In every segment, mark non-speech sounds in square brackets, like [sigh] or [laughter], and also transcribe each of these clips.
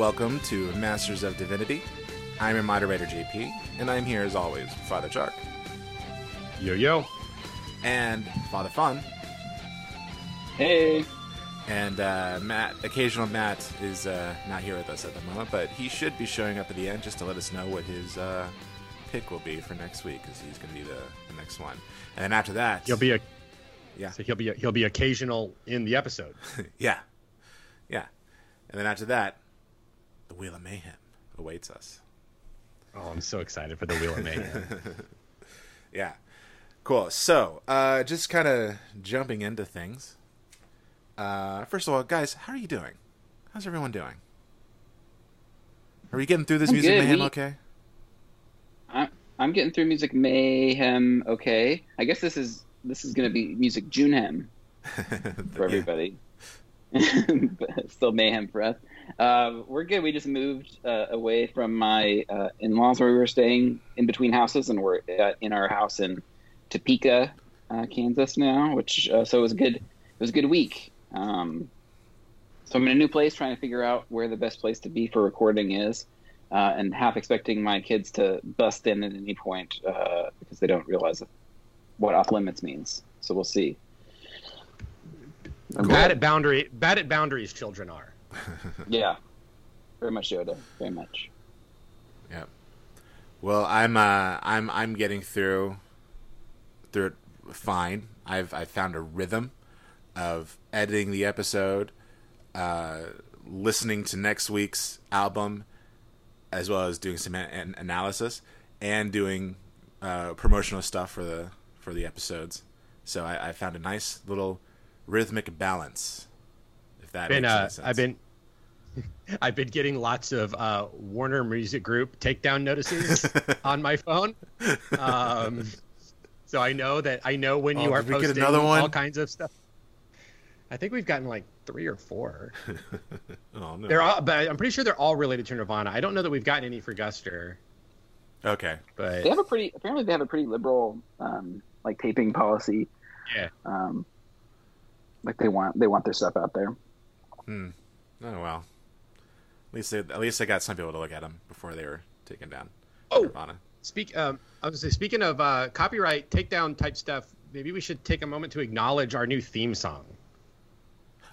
Hello and welcome to Masters of Divinity. I'm your moderator JP, and I'm here as always Father Chark Yo yo. and Father Fun. Hey. And uh, Matt, occasional Matt, is uh, not here with us at the moment, but he should be showing up at the end just to let us know what his uh, pick will be for next week, because he's going to be the, the next one. And then after that, He'll be a yeah, so he'll be a, he'll be occasional in the episode. [laughs] yeah, yeah. And then after that, the Wheel of Mayhem awaits us. Oh, I'm so excited for the Wheel of Mayhem. [laughs] Yeah. Cool. So, uh, just kind of jumping into things. Uh, first of all, guys, how are you doing? How's everyone doing? Are we getting through this I'm music good. mayhem We- okay? I'm I'm getting through music mayhem. Okay, I guess this is this is going to be music Junehem [laughs] for everybody. [laughs] but still mayhem for us. Uh, we're good. We just moved uh, away from my uh, in-laws where we were staying in between houses, and we're uh, in our house in Topeka, uh, Kansas now. Which uh, so it was a good. It was a good week. Um, so I'm in a new place, trying to figure out where the best place to be for recording is, and half expecting my kids to bust in at any point because they don't realize what off limits means. So we'll see. bad at boundary bad at boundaries children are. [laughs] Yeah, very much Yoda. Very much. Yep. Well, I'm uh, I'm I'm getting through through it fine. I've I've found a rhythm of editing the episode, uh, listening to next week's album, as well as doing some an- analysis and doing uh, promotional stuff for the for the episodes. So I, I found a nice little rhythmic balance. If that Been makes uh, sense. I've been [laughs] I've been getting lots of uh, Warner Music Group takedown notices [laughs] on my phone. Um, so I know that I know when Oh, you are did we get posting another one? all kinds of stuff. I think we've gotten like three or four. [laughs] oh no. They're all, but I'm pretty sure they're all related to Nirvana. I don't know that we've gotten any for Guster, okay. but They have a pretty. Apparently, they have a pretty liberal um, like taping policy. yeah. Um, like they want they want their stuff out there. Hmm. Oh well. At least they, at least they got some people to look at them before they were taken down. Oh. Nirvana. Speak. Um, I was say, speaking of uh, copyright takedown type stuff. Maybe we should take a moment to acknowledge our new theme song.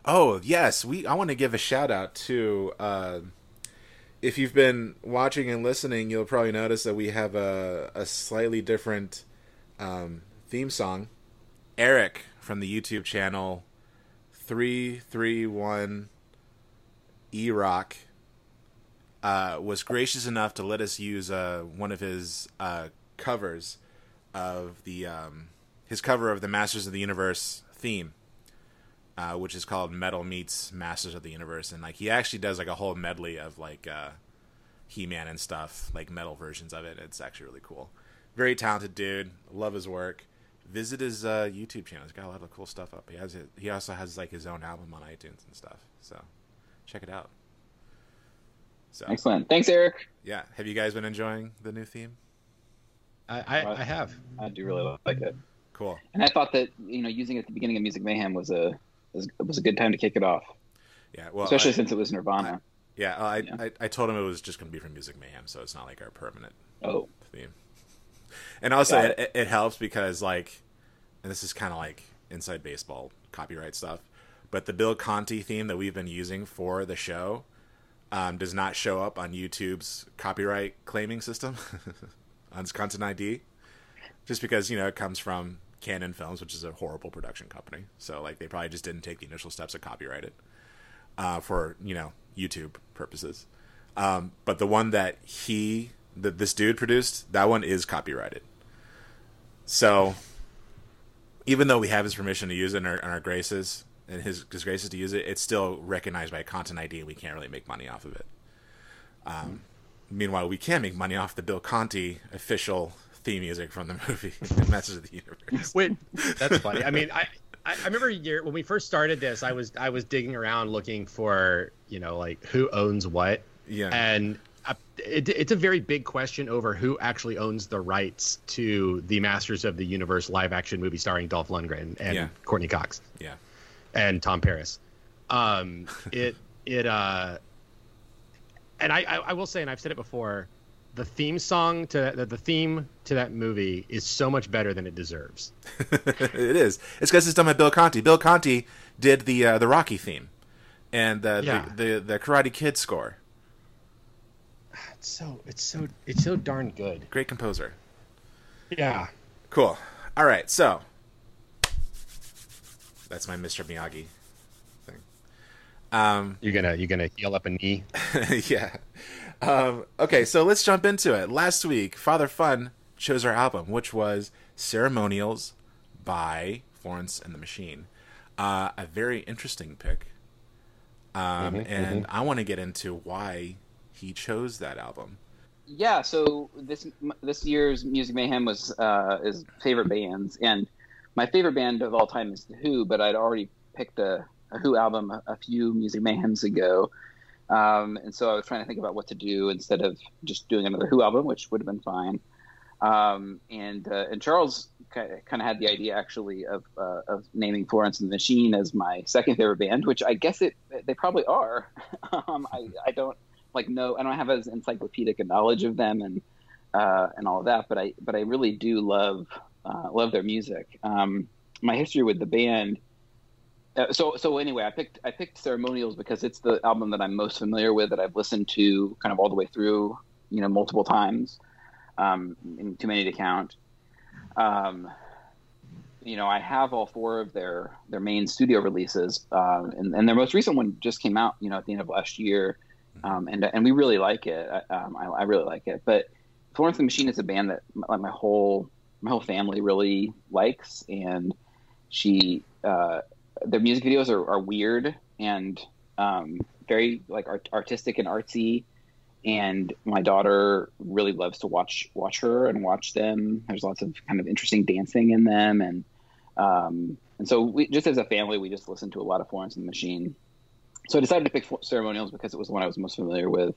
Oh yes, we. I want to give a shout out to. Uh, if you've been watching and listening, you'll probably notice that we have a a slightly different um, theme song. Eric from the YouTube channel three three one E Rock uh, was gracious enough to let us use uh, one of his uh, covers of the um, his cover of the Masters of the Universe theme uh, which is called Metal Meets Masters of the Universe, and like he actually does like a whole medley of like uh, He Man and stuff, like metal versions of it. It's actually really cool. Very talented dude. Love his work. Visit his YouTube channel. He's got a lot of cool stuff up. He has it. He also has like his own album on iTunes and stuff. So check it out. So Excellent. Thanks, Eric. yeah, have you guys been enjoying the new theme? I, I, I have. I do really like it. Cool. And I thought that you know using it at the beginning of Music Mayhem was a was, was a good time to kick it off, Yeah. Well, especially I- since it was Nirvana. yeah, I, Yeah. I I told him it was just going to be from Music Mayhem, so it's not like our permanent oh, theme. And also, Got it, it helps because, like, and this is kind of like inside baseball copyright stuff, but the Bill Conti theme that we've been using for the show um, does not show up on YouTube's copyright claiming system [laughs] on its content ID, just because you know it comes from Cannon Films, which is a horrible production company. So, like, they probably just didn't take the initial steps to copyright it uh, for you know YouTube purposes. Um, but the one that he that this dude produced, that one is copyrighted. So even though we have his permission to use it in our, in our graces and his, his graces to use it, it's still recognized by a Content ID, and we can't really make money off of it. Um, meanwhile, we can make money off the Bill Conti official theme music from the movie [laughs] Masters of the Universe. Wait, that's funny. I mean, I, I I remember year when we first started this. I was I was digging around looking for you know like who owns what, Yeah, and uh, it, it's a very big question over who actually owns the rights to the Masters of the Universe live action movie starring Dolph Lundgren and Yeah. Courteney Cox yeah, and Tom Paris. Um, [laughs] it it uh, and I, I, I will say, and I've said it before, the theme song to the, the theme to that movie is so much better than it deserves. [laughs] it is. It's because it's done by Bill Conti. Bill Conti did the uh, the Rocky theme and uh, Yeah. the, the the Karate Kid score. [sighs] It's so it's so it's so darn good. Great composer. Yeah. Cool. All right, so that's my Mr. Miyagi thing. Um, You're gonna you're gonna heal up a knee. [laughs] yeah. Um, okay, so let's jump into it. Last week, Father Fun chose our album, which was Ceremonials by Florence and the Machine. Uh, a very interesting pick. Um, and I want to get into why he chose that album. Yeah, so this this year's Music Mayhem was uh, is favorite bands, and my favorite band of all time is The Who, but I'd already picked a, a Who album a, a few Music Mayhems ago, um, and so I was trying to think about what to do instead of just doing another Who album, which would have been fine. Um, and uh, and Charles kind of had the idea actually of uh, of naming Florence and the Machine as my second favorite band, which I guess it they probably are. [laughs] um, I I don't like know I don't have as encyclopedic a knowledge of them and uh, and all of that, but I but I really do love uh, love their music. Um, my history with the band. Uh, so so anyway, I picked I picked Ceremonials because it's the album that I'm most familiar with that I've listened to kind of all the way through, you know, multiple times, um, too many to count. Um, you know, I have all four of their their main studio releases, um, and, and their most recent one just came out, you know, at the end of last year, um, and and we really like it. I- Um, I, I really like it. But Florence and the Machine is a band that my, my whole my whole family really likes, and she uh, their music videos are, are weird and um, very like art, artistic and artsy. And my daughter really loves to watch watch her and watch them. There's lots of kind of interesting dancing in them, and um, and so we just as a family we just listened to a lot of Florence and the Machine. So I decided to pick Ceremonials because it was the one I was most familiar with,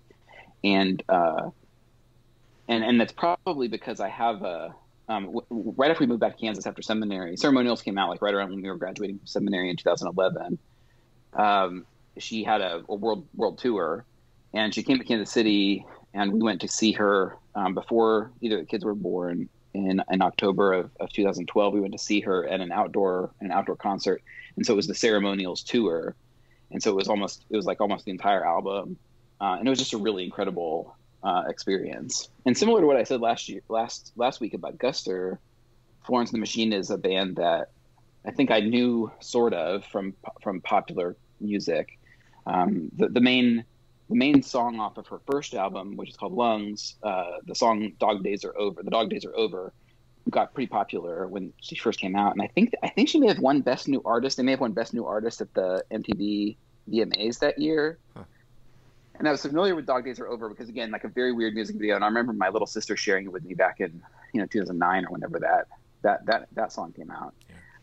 and uh, and and that's probably because I have a um, w- right after we moved back to Kansas after seminary. Ceremonials came out like right around when we were graduating from seminary in 2011. Um, she had a, a world world tour, and she came to Kansas City, and we went to see her um, before either the kids were born. In, in October of, of 2012, we went to see her at an outdoor an outdoor concert, and so it was the Ceremonials tour, and so it was almost it was like almost the entire album, uh, and it was just a really incredible uh, experience. And similar to what I said last year, last last week about Guster, Florence and the Machine is a band that I think I knew sort of from from popular music. Um, the, the main the main song off of her first album, which is called Lungs, uh, the song "Dog Days Are Over," the Dog Days Are Over, got pretty popular when she first came out, and I think I think she may have won Best New Artist. They may have won Best New Artist at the MTV VMAs that year. Huh. And I was familiar with Dog Days Are Over because again, like a very weird music video, and I remember my little sister sharing it with me back in you know 2009 or whenever that that that that song came out.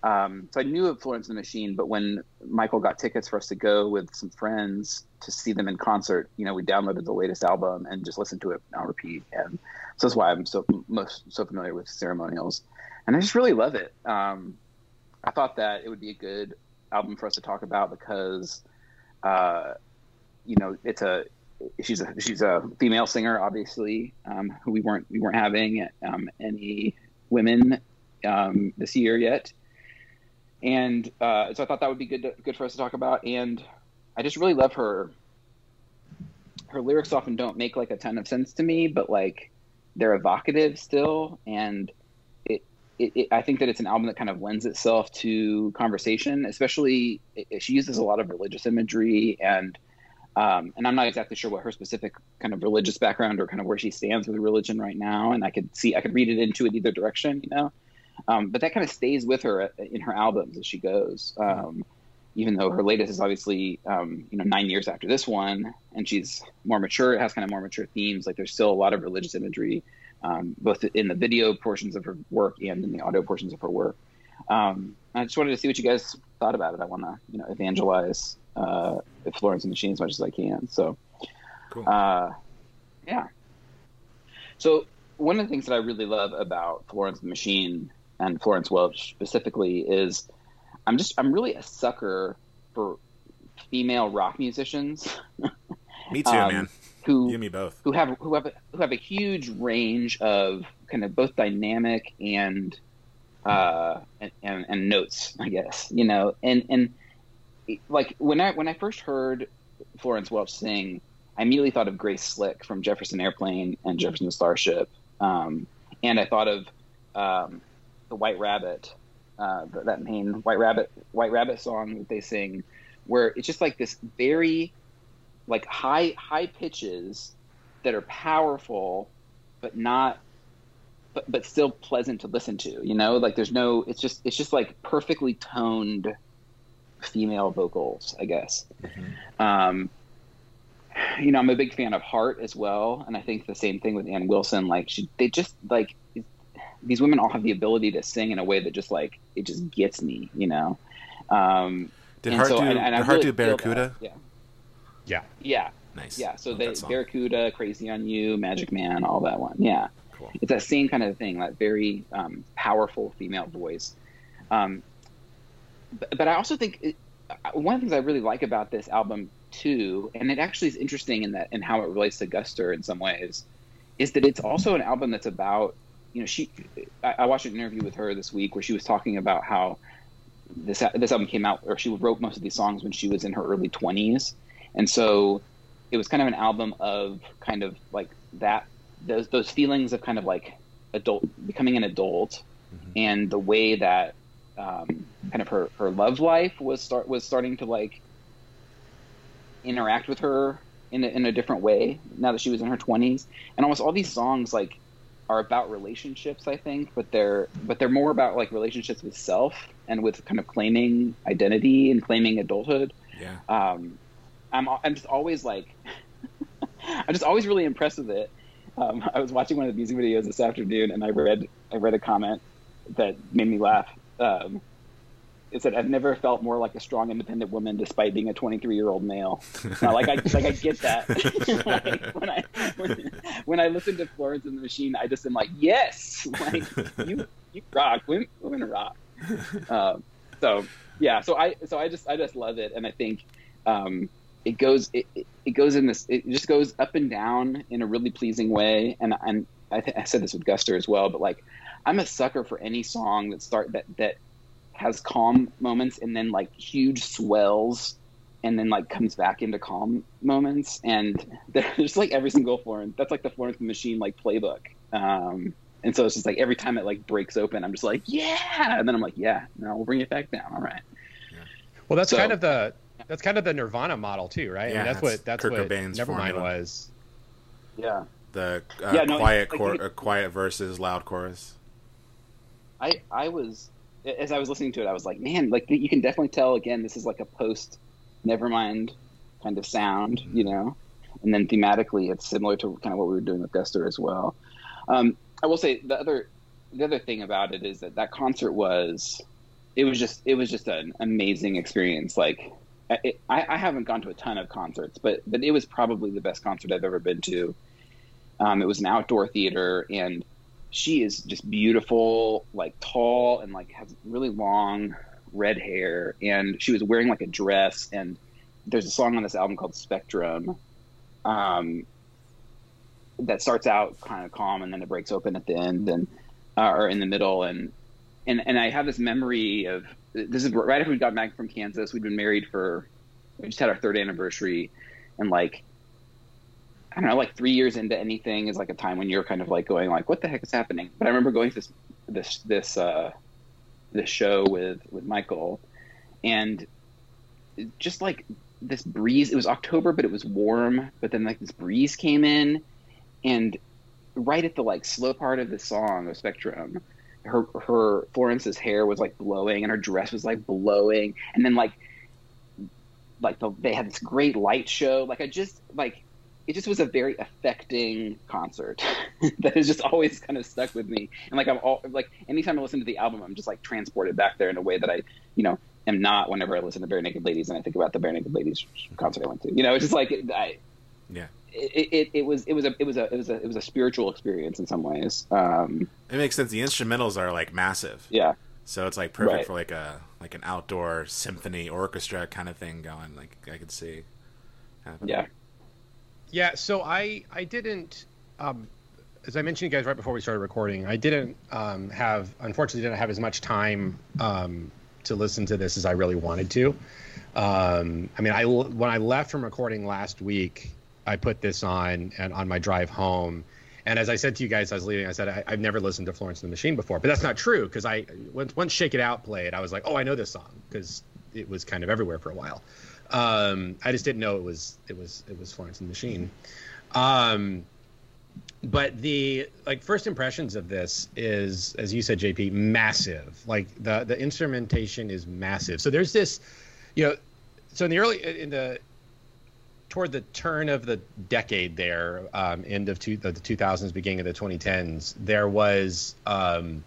Um, so I knew of Florence and the Machine, but when Michael got tickets for us to go with some friends to see them in concert, you know, we downloaded the latest album and just listened to it on repeat. And so that's why I'm so most so familiar with Ceremonials, and I just really love it. Um, I thought that it would be a good album for us to talk about because, uh, you know, it's a she's a she's a female singer, obviously, um, who we weren't we weren't having um, any women um, this year yet and uh, so I thought that would be good to, good for us to talk about. And I just really love her. Her lyrics often don't make like a ton of sense to me, but like they're evocative still, and it, it, it I think that it's an album that kind of lends itself to conversation. Especially, it, she uses a lot of religious imagery, and um, and I'm not exactly sure what her specific kind of religious background or kind of where she stands with religion right now. And I could see I could read it into it either direction, you know. Um, but that kind of stays with her in her albums as she goes. Um, even though her latest is obviously um, you know nine years after this one, and she's more mature, it has kind of more mature themes. Like there's still a lot of religious imagery, um, both in the video portions of her work and in the audio portions of her work. Um, I just wanted to see what you guys thought about it. I want to you know evangelize uh, Florence and the Machine as much as I can. So, Cool. uh, yeah. So one of the things that I really love about Florence and the Machine and Florence Welch specifically is I'm just I'm really a sucker for female rock musicians. [laughs] Me too, Um, man. who You and me both. who have who have a, who have a huge range of kind of both dynamic and uh and, and, and notes, I guess. You know, and and like when I when I first heard Florence Welch sing, I immediately thought of Grace Slick from Jefferson Airplane and Jefferson the Starship, um, and I thought of um, the White Rabbit, uh, that main White Rabbit White Rabbit song that they sing, where it's just like this very like high high pitches that are powerful, but not. But, but still pleasant to listen to, you know. Like there's no, it's just it's just like perfectly toned female vocals, I guess. Um, you know, I'm a big fan of Heart as well, and I think the same thing with Ann Wilson. Like she, they just like these women all have the ability to sing in a way that just like it just gets me, you know. Um, Did and Heart so- do, and- and I did Heart really do. Barracuda? Yeah, Yeah. yeah, Nice. yeah. So they. Barracuda, Crazy on You, Magic Man, all that one. Yeah, Cool. it's that same kind of thing, that very um, powerful female voice. Um, but, but I also think it, uh, one of the things I really like about this album too, and it actually is interesting in that in how it relates to Guster in some ways, is that it's also an album that's about you know she. I, I watched an interview with her this week where she was talking about how this this album came out, or she wrote most of these songs when she was in her early twenties, and so it was kind of an album of kind of like that those those feelings of kind of like adult becoming an adult and the way that um, kind of her, her love life was start was starting to like interact with her in a, in a different way now that she was in her 20s and almost all these songs like are about relationships i think but they're but they're more about like relationships with self and with kind of claiming identity and claiming adulthood Yeah. um, I'm I'm just always like [laughs] I'm just always really impressed with it. Um, I was watching one of the music videos this afternoon, and I read I read a comment that made me laugh. Um, it said, "I've never felt more like a strong, independent woman, despite being a 23 year old male." Now, like I like I get that. [laughs] like, when I when, when I listen to Florence and the Machine, I just am like, "Yes, like you you rock, women, women rock." Um, so yeah, so I so I just I just love it, and I think um, it goes it, it- it goes in this it just goes up and down in a really pleasing way, and and I, th- I said this with Guster as well, but like I'm a sucker for any song that start that that has calm moments and then like huge swells and then like comes back into calm moments and [laughs] there's like every single Florence that's like the Florence Machine like playbook um and so it's just like every time it like breaks open I'm just like yeah and then I'm like yeah no we'll bring it back down all right Well, that's So- kind of the that's kind of the Nirvana model too, right? I Yeah, mean, that's that's what that's Kurt what Cobain's Nevermind formula. was. yeah The uh, Yeah, no, quiet like, cor- like- uh, quiet versus loud chorus. I I was as I was listening to it, I was like, man, like you can definitely tell again, this is like a post Nevermind kind of sound, you know. And then thematically, it's similar to kind of what we were doing with Guster as well. Um, I will say the other the other thing about it is that that concert was it was just it was just an amazing experience. Like it, I, I haven't gone to a ton of concerts, but but it was probably the best concert I've ever been to. Um, it was an outdoor theater, and she is just beautiful, like tall and like has really long red hair, and she was wearing like a dress. And there's a song on this album called Spectrum, um, that starts out kind of calm and then it breaks open at the end and uh, or in the middle and and and I have this memory of this is right after we got back from Kansas. We'd been married for we just had our third anniversary, and like I don't know, like three years into anything is like a time when you're kind of like going like, what the heck is happening? But I remember going to this this this uh, this show with with Michael, and just like this breeze. It was October, but it was warm. But then like this breeze came in, and right at the like slow part of the song of Spectrum, her her Florence's hair was like blowing, and her dress was like blowing, and then like like the, they had this great light show. Like I just like it just was a very affecting concert [laughs] that has just always kind of stuck with me. And like I'm all like anytime I listen to the album, I'm just like transported back there in a way that I, you know, am not whenever I listen to Barenaked Ladies and I think about the Barenaked Ladies concert I went to. You know, it's just like I, Yeah. It, it, it was it was a it was a it was a it was a spiritual experience in some ways. Um, It makes sense. The instrumentals are like massive, yeah, so it's like perfect Right. for like a like an outdoor symphony orchestra kind of thing going. Like I could see. happening. yeah. Yeah, so I I didn't um, as I mentioned you guys right before we started recording, I didn't um, have unfortunately didn't have as much time um, to listen to this as I really wanted to. Um, I mean, I when I left from recording last week, I put this on and on my drive home. And as I said to you guys, I was leaving. I said I, have never listened to Florence and the Machine before, but that's not true because I once, once Shake It Out played, I was like, oh, I know this song because it was kind of everywhere for a while. Um, I just didn't know it was it was it was Florence and the Machine. Um, but the like first impressions of this is, as you said, JP, massive. Like the the instrumentation is massive. So there's this, you know, so in the early in the toward the turn of the decade there, um, end of, two, of the 2000s, beginning of the 2010s, there was um,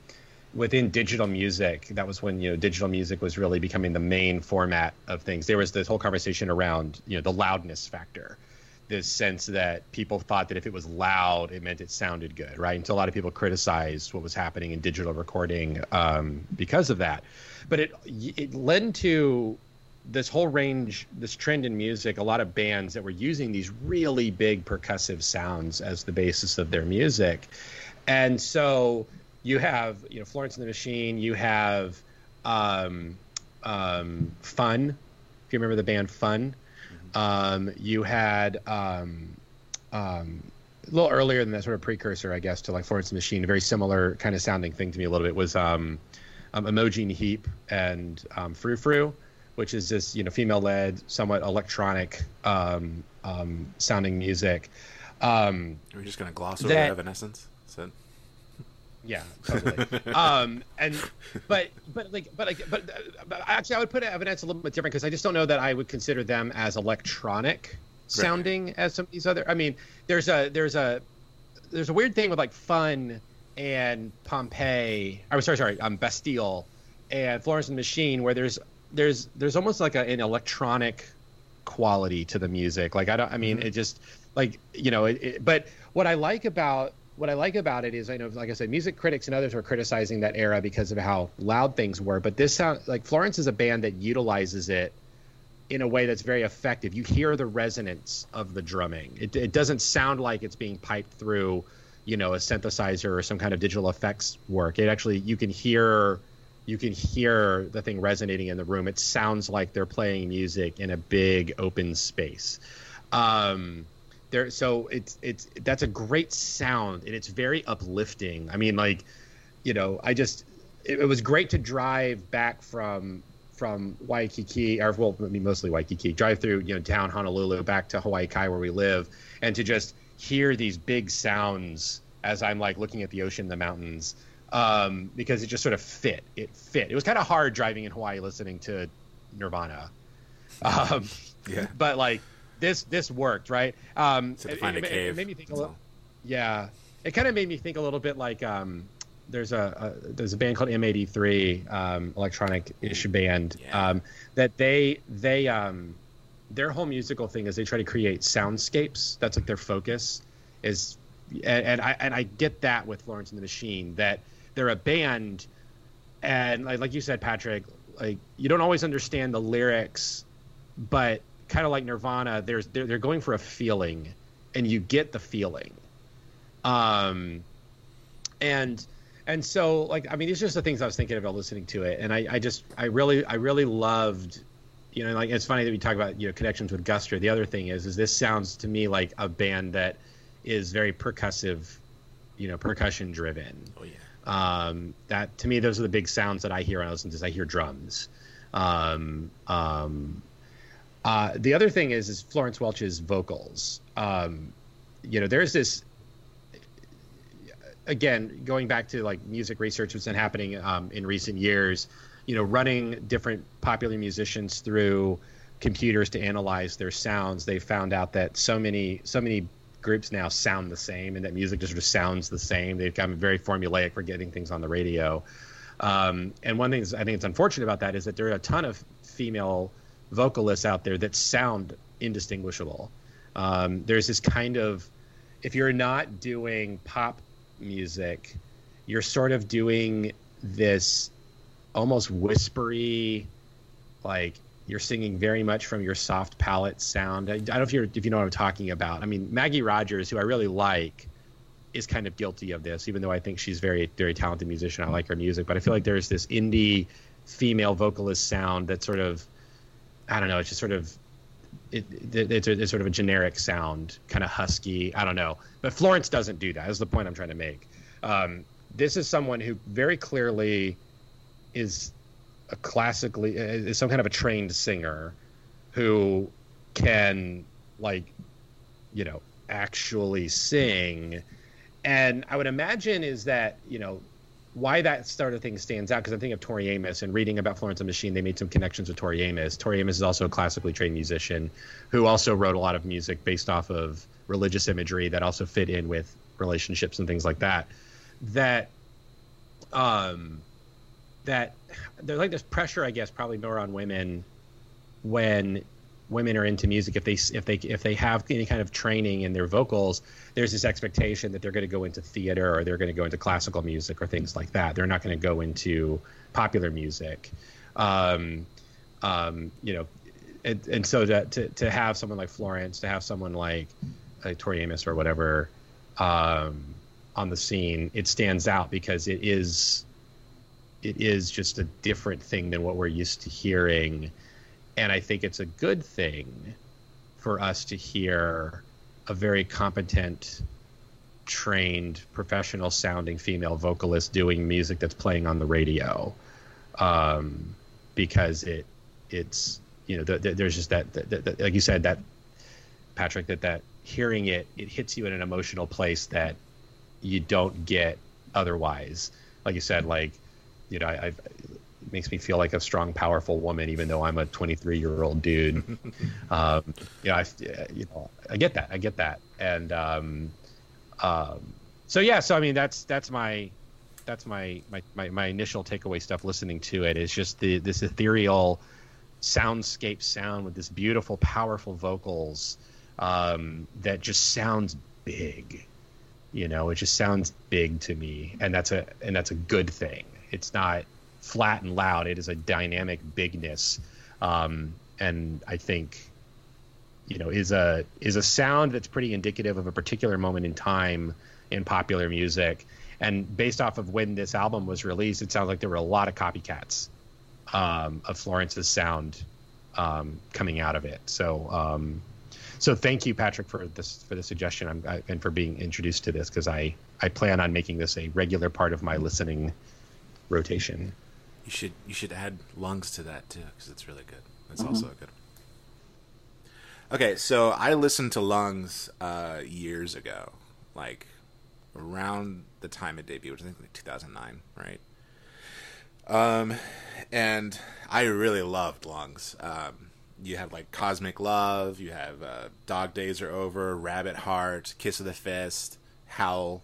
within digital music. That was when you know digital music was really becoming the main format of things. There was this whole conversation around you know the loudness factor, this sense that people thought that if it was loud, it meant it sounded good, right? And so a lot of people criticized what was happening in digital recording um, because of that. But it it led to this whole range, this trend in music, a lot of bands that were using these really big percussive sounds as the basis of their music. And so you have, you know, Florence and the Machine, you have um, um, Fun. If you remember the band Fun, mm-hmm. um, you had um, um, a little earlier than that, sort of precursor, I guess, to like Florence and the Machine, a very similar kind of sounding thing to me a little bit was um, um, Imogen Heap and um, Frou Frou which is this you know female led, somewhat electronic um, um, sounding music. Um, Are we just gonna gloss over that, Evanescence? So... Yeah, totally. um, and but but like but like but, but actually, I would put Evanescence a little bit different because I just don't know that I would consider them as electronic sounding right. as some of these other. I mean, there's a there's a there's a weird thing with like Fun and Pompeii. I was sorry, sorry, um, Bastille and Florence and the Machine, where there's there's there's almost like a, an electronic quality to the music. Like I don't, I mean, mm-hmm. it just like you know, it, it, but what I like about what I like about it is I know, like I said, music critics and others were criticizing that era because of how loud things were. But this sound like Florence is a band that utilizes it in a way that's very effective. You hear the resonance of the drumming. It, it doesn't sound like it's being piped through, you know, a synthesizer or some kind of digital effects work. It actually you can hear you can hear the thing resonating in the room. It sounds like they're playing music in a big open space. Um, there, so it's it's that's a great sound and it's very uplifting. I mean, like, you know, I just it, it was great to drive back from from Waikiki, or well, I mean, mostly Waikiki, drive through you know down Honolulu back to Hawaii Kai where we live, and to just hear these big sounds as I'm like looking at the ocean, the mountains um, because it just sort of fit. It fit. It was kind of hard driving in Hawaii listening to Nirvana. Um, yeah. But like this, this worked, right? Um, to find it, a cave. It made me think a little. Yeah, it kind of made me think a little bit like um, there's a, a, there's a band called M83, um, electronic ish band yeah. um, that they they um, their whole musical thing is they try to create soundscapes. That's like their focus is, and, and I and I get that with Florence and the Machine that they're a band, and like, like you said, Patrick, like you don't always understand the lyrics, but kind of like Nirvana, there's they're, they're going for a feeling, and you get the feeling. Um, and and so like I mean these are just the things I was thinking about listening to it, and I I just I really I really loved you know, like it's funny that we talk about you know connections with Guster. The other thing is, is this sounds to me like a band that is very percussive, you know, percussion driven. Oh yeah. Um, that to me, those are the big sounds that I hear when I listen to this. I hear drums. Um, um, uh, the other thing is, is Florence Welch's vocals. Um, you know, there's this. Again, going back to like music research that's been happening um, in recent years, you know, running different popular musicians through computers to analyze their sounds, they found out that so many so many groups now sound the same and that music just sort of sounds the same. They've become very formulaic for getting things on the radio. Um, and one thing I think it's unfortunate about that is that there are a ton of female vocalists out there that sound indistinguishable. Um, there's this kind of, if you're not doing pop music, you're sort of doing this almost whispery, like You're singing very much from your soft palate sound. I, I don't know if, you're, if you know what I'm talking about. I mean, Maggie Rogers, who I really like, is kind of guilty of this, even though I think she's very, very talented musician. I like her music, but I feel like there's this indie female vocalist sound that sort of, I don't know, it's just sort of, it, it, it's, a, it's sort of a generic sound, kind of husky. I don't know, but Florence doesn't do that. Is the point I'm trying to make. Um, this is someone who very clearly is a classically is some kind of a trained singer who can like you know actually sing and i would imagine is that you know why that sort of thing stands out because i'm thinking of tori amos and reading about florence and machine they made some connections with tori amos. Tori amos is also a classically trained musician who also wrote a lot of music based off of religious imagery that also fit in with relationships and things like that that um that there's like this pressure, I guess, probably more on women when women are into music. If they if they if they have any kind of training in their vocals, there's this expectation that they're going to go into theater or they're going to go into classical music or things like that. They're not going to go into popular music. Um, um, you know, and, and so to, to, to have someone like Florence, to have someone like, like Tori Amos or whatever um, on the scene, it stands out because it is it is just a different thing than what we're used to hearing. And I think it's a good thing for us to hear a very competent, trained, professional sounding female vocalist doing music that's playing on the radio. Um, because it it's you know the, the, there's just that, that like you said that Patrick that that hearing it it hits you in an emotional place that you don't get otherwise like you said like you know, I, I've, it makes me feel like a strong, powerful woman, even though I'm a 23 year old dude. [laughs] um, you know, I, you know, I get that, I get that, and um, um, so yeah, so I mean, that's that's my that's my, my my my initial takeaway stuff. Listening to it is just the this ethereal soundscape sound with this beautiful, powerful vocals um, that just sounds big. You know, it just sounds big to me, and that's a and that's a good thing it's not flat and loud. It is a dynamic bigness, um, and I think you know is a is a sound that's pretty indicative of a particular moment in time in popular music. And based off of when this album was released, it sounds like there were a lot of copycats um, of Florence's sound um, coming out of it. So, um, so thank you, Patrick, for this for the suggestion I, and for being introduced to this because I I plan on making this a regular part of my listening rotation. You should you should add lungs to that too because it's really good. It's mm-hmm. also good. Okay, so I listened to Lungs uh, years ago, like around the time it debuted, which I think like 2009, right? Um, and I really loved Lungs. Um, you have like Cosmic Love, you have uh, Dog Days Are Over, Rabbit Heart, Kiss of the Fist, Howl.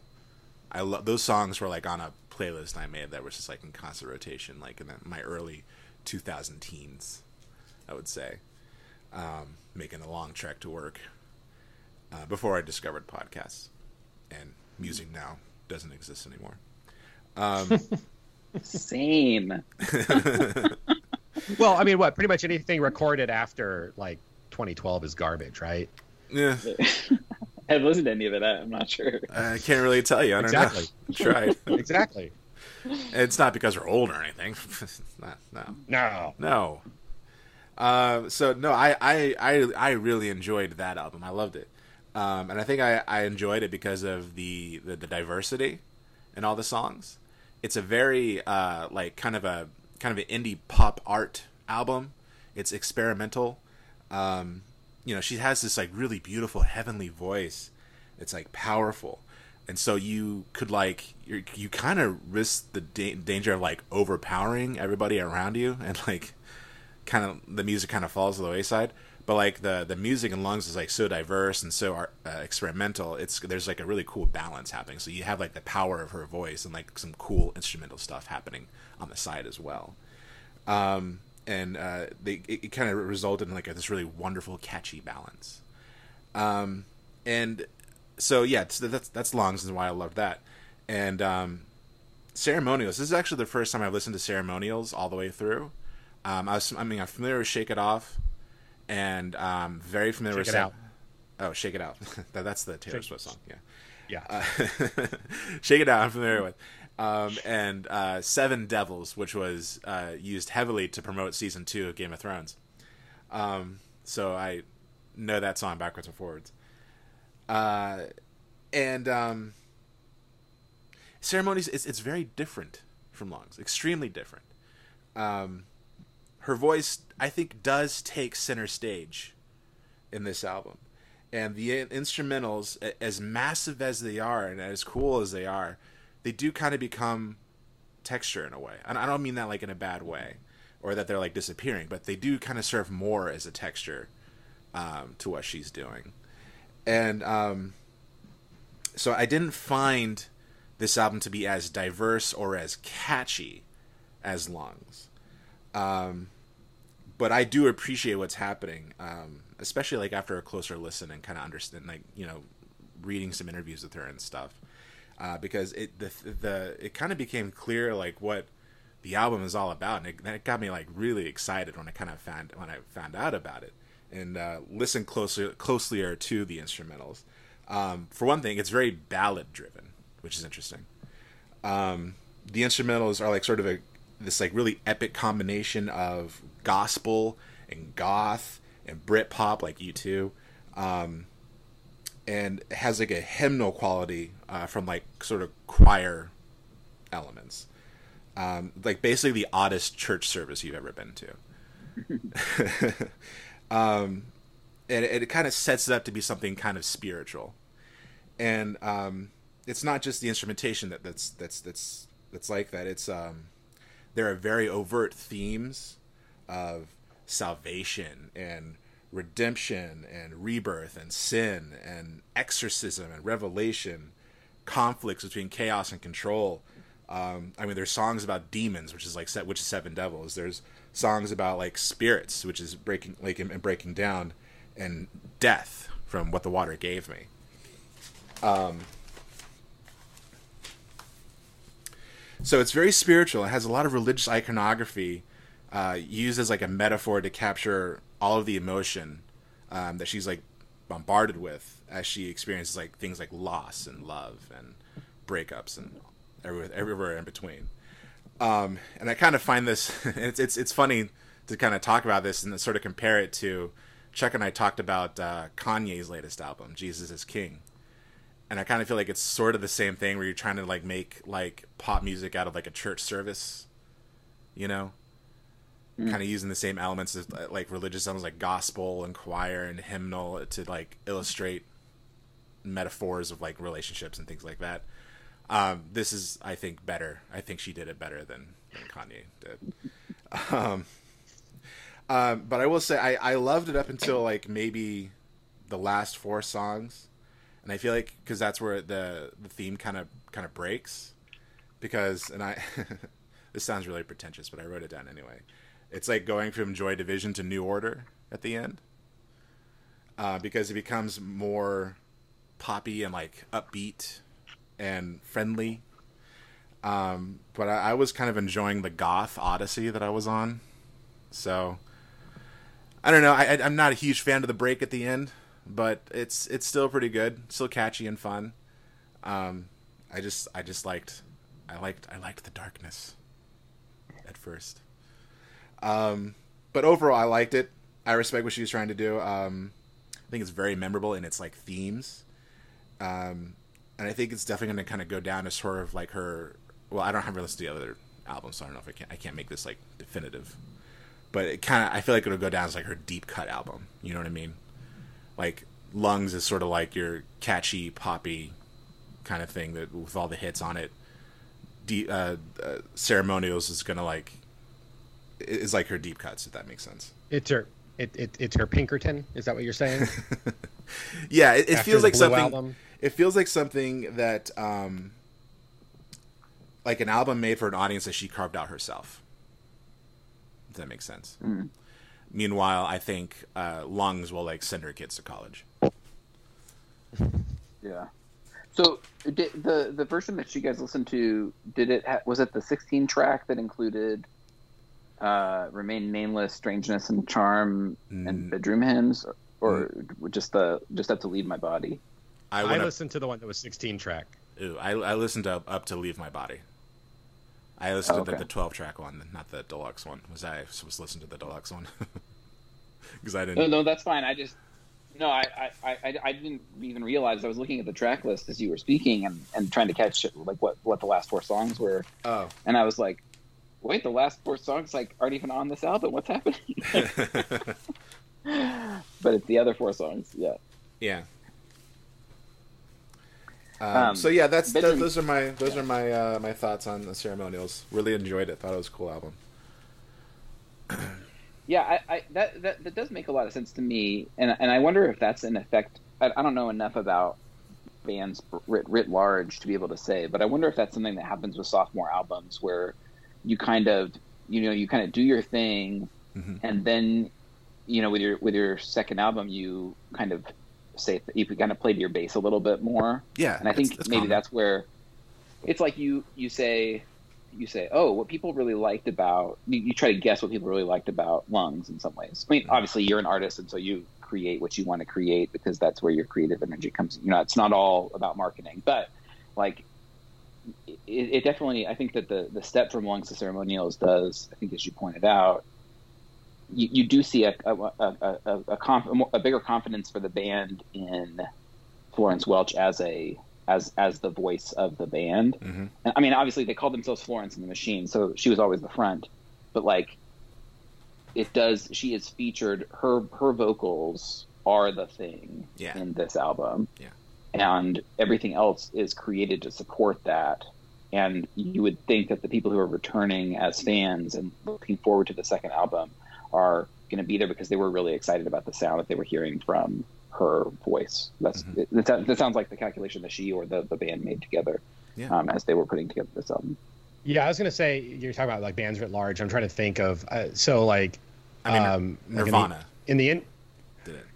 I love those songs were like on a playlist I made that was just like in constant rotation, like in my early 2000 teens, I would say, um, making a long trek to work uh, before I discovered podcasts and music now doesn't exist anymore. Um, [laughs] Same. [laughs] well, I mean, what? Pretty much anything recorded after like 2012 is garbage, right? Yeah. [laughs] [laughs] I haven't listened to any of it. I'm not sure. I can't really tell you. I don't exactly. [laughs] know. Tried [laughs] exactly. It's not because we're old or anything. not, no. No. No. Uh, so no, I, I, I, I really enjoyed that album. I loved it, um, and I think I, I enjoyed it because of the, the, the diversity in all the songs. It's a very uh, like kind of a kind of an indie pop art album. It's experimental. Um, you know, she has this like really beautiful heavenly voice. It's like powerful. And so you could like you kind of risk the da- danger of like overpowering everybody around you [laughs] and like kind of the music kind of falls to the wayside but like the the music and lungs is like so diverse and so uh, experimental it's there's like a really cool balance happening so you have like the power of her voice and like some cool instrumental stuff happening on the side as well um and uh, they it, it kind of resulted in like a, this really wonderful, catchy balance. Um, and so yeah, that's that's Lungs and why I love that. And um, ceremonials. This is actually the first time I've listened to ceremonials all the way through. Um, I was, I mean, I'm familiar with "Shake It Off," and um, very familiar Shake with It Out. Oh, "Shake It Out." [laughs] that, that's the Taylor Swift song. Yeah. Yeah. Uh, [laughs] Shake It Out, I'm familiar with. Um, and uh, Seven Devils, which was uh, used heavily to promote season two of Game of Thrones. Um, so I know that song backwards and forwards. Uh, and um, Ceremonies, it's, it's very different from Long's, extremely different. Um, her voice, I think, does take center stage in this album and the instrumentals as massive as they are and as cool as they are they do kind of become texture in a way. And i don't mean that like in a bad way or that they're like disappearing but they do kind of serve more as a texture um, to what she's doing. And um, so i didn't find this album to be as diverse or as catchy as lungs. Um, but I do appreciate what's happening, um, especially like after a closer listen and kind of understand, like you know, reading some interviews with her and stuff, uh, because it the the it kind of became clear like what the album is all about, and it, that got me like really excited when I kind of found when I found out about it and uh, listened closer closelier to the instrumentals. Um, for one thing, it's very ballad driven, which is interesting. Um, the instrumentals are like sort of a this like really epic combination of gospel and goth and Britpop like U2, um, and it has like a hymnal quality uh, from like sort of choir elements, um, like basically the oddest church service you've ever been to. [laughs] um, and it, it kind of sets it up to be something kind of spiritual, and um, it's not just the instrumentation that that's that's that's that's like that. It's um, there are very overt themes of salvation and redemption and rebirth and sin and exorcism and revelation, conflicts between chaos and control. Um, I mean, there's songs about demons, which is like set, which is seven devils. There's songs about like spirits, which is breaking like and breaking down, and death from what the water gave me. Um, so it's very spiritual. It has a lot of religious iconography uh, used as like a metaphor to capture all of the emotion um, that she's like bombarded with as she experiences like things like loss and love and breakups and everywhere, everywhere in between. Um, and I kind of find this [laughs] it's it's it's funny to kind of talk about this and sort of compare it to Chuck and I talked about uh, Kanye's latest album, Jesus is King and I kind of feel like it's sort of the same thing where you're trying to like make like pop music out of like a church service, you know, Mm. kind of using the same elements as like religious elements like gospel and choir and hymnal to like illustrate metaphors of like relationships and things like that. Um, this is, I think, better. I think she did it better than, than Kanye did. Um, um, but I will say I, I loved it up until like maybe the last four songs and I feel like because that's where the the theme kind of kind of breaks because and I [laughs] this sounds really pretentious but I wrote it down anyway. It's like going from Joy Division to New Order at the end uh, because it becomes more poppy and like upbeat and friendly. Um, but I, I was kind of enjoying the goth odyssey that I was on, so I don't know. I, I, I'm not a huge fan of the break at the end but it's it's still pretty good, still catchy and fun. Um, I just I just liked I liked I liked the darkness at first. Um, but overall, I liked it. I respect what she was trying to do. Um, I think it's very memorable in its like themes, um, and I think it's definitely going to kind of go down as sort of like her. Well, I don't have listened to the other albums, so I don't know if I can I can't make this like definitive. But it kind of I feel like it'll go down as like her deep cut album. You know what I mean? like lungs is sort of like your catchy poppy kind of thing that with all the hits on it D, uh, uh, ceremonials is gonna like is like her deep cuts if that makes sense It's her. It, it, it's her Pinkerton. Is that what you're saying? [laughs] yeah it, it feels like something album? It feels like something that um like an album made for an audience that she carved out herself if that makes sense Mm. meanwhile i think uh lungs will like send her kids to college [laughs] Yeah. So did the the version that you guys listened to did it ha- was it the 16 track that included uh, "Remain Nameless," "Strangeness and Charm," Mm. and "Bedroom Hymns," or, or just the "Just Have to Leave My Body." I I, went up, listened to the one that was 16 track. ooh, I, I listened up, up to Leave My Body. I listened Oh, to okay. the, the 12 track one, not the deluxe one. Was I was listening to the deluxe one? [laughs] Because I didn't. no, that's fine. I just no, I, I, I, I didn't even realize I was looking at the track list as you were speaking and, and trying to catch like what, what the last four songs were, Oh. and I was like, wait, the last four songs like aren't even on this album. What's happening? [laughs] [laughs] but it's the other four songs. Yeah. yeah. Um, Um, so yeah, that's those are my those are my uh, my thoughts on the ceremonials. Really enjoyed it. Thought it was a cool album. [clears throat] Yeah, I, I that, that that does make a lot of sense to me, and and I wonder if that's an effect. I, I don't know enough about bands writ, writ large to be able to say, but I wonder if that's something that happens with sophomore albums where you kind of you know you kind of do your thing, Mhm. and then you know with your with your second album you kind of say you kind of play to your bass a little bit more, Yeah, and I think it's maybe common. that's where it's like you you say you say oh what people really liked about you, you try to guess what people really liked about lungs in some ways i mean Mhm. obviously you're an artist and so you create what you want to create because that's where your creative energy comes you know it's not all about marketing but like it, it definitely i think that the the step from lungs to ceremonials does i think as you pointed out you, you do see a a, a, a, a, conf, a, bigger confidence for the band in Florence Welch as a as as the voice of the band. Mhm. And, I mean, obviously they called themselves Florence and the Machine, so she was always the front. But like, it does. She is featured. Her her vocals are the thing Yeah. in this album. Yeah. And everything else is created to support that. And you would think that the people who are returning as fans and looking forward to the second album are going to be there because they were really excited about the sound that they were hearing from her voice. That's Mhm. it, that, that sounds like the calculation that she or the, the band made together Yeah. um, as they were putting together this album. Yeah, I was gonna say you're talking about like bands writ large. I'm trying to think of uh, so like I mean, um, like in the- Nirvana in the in.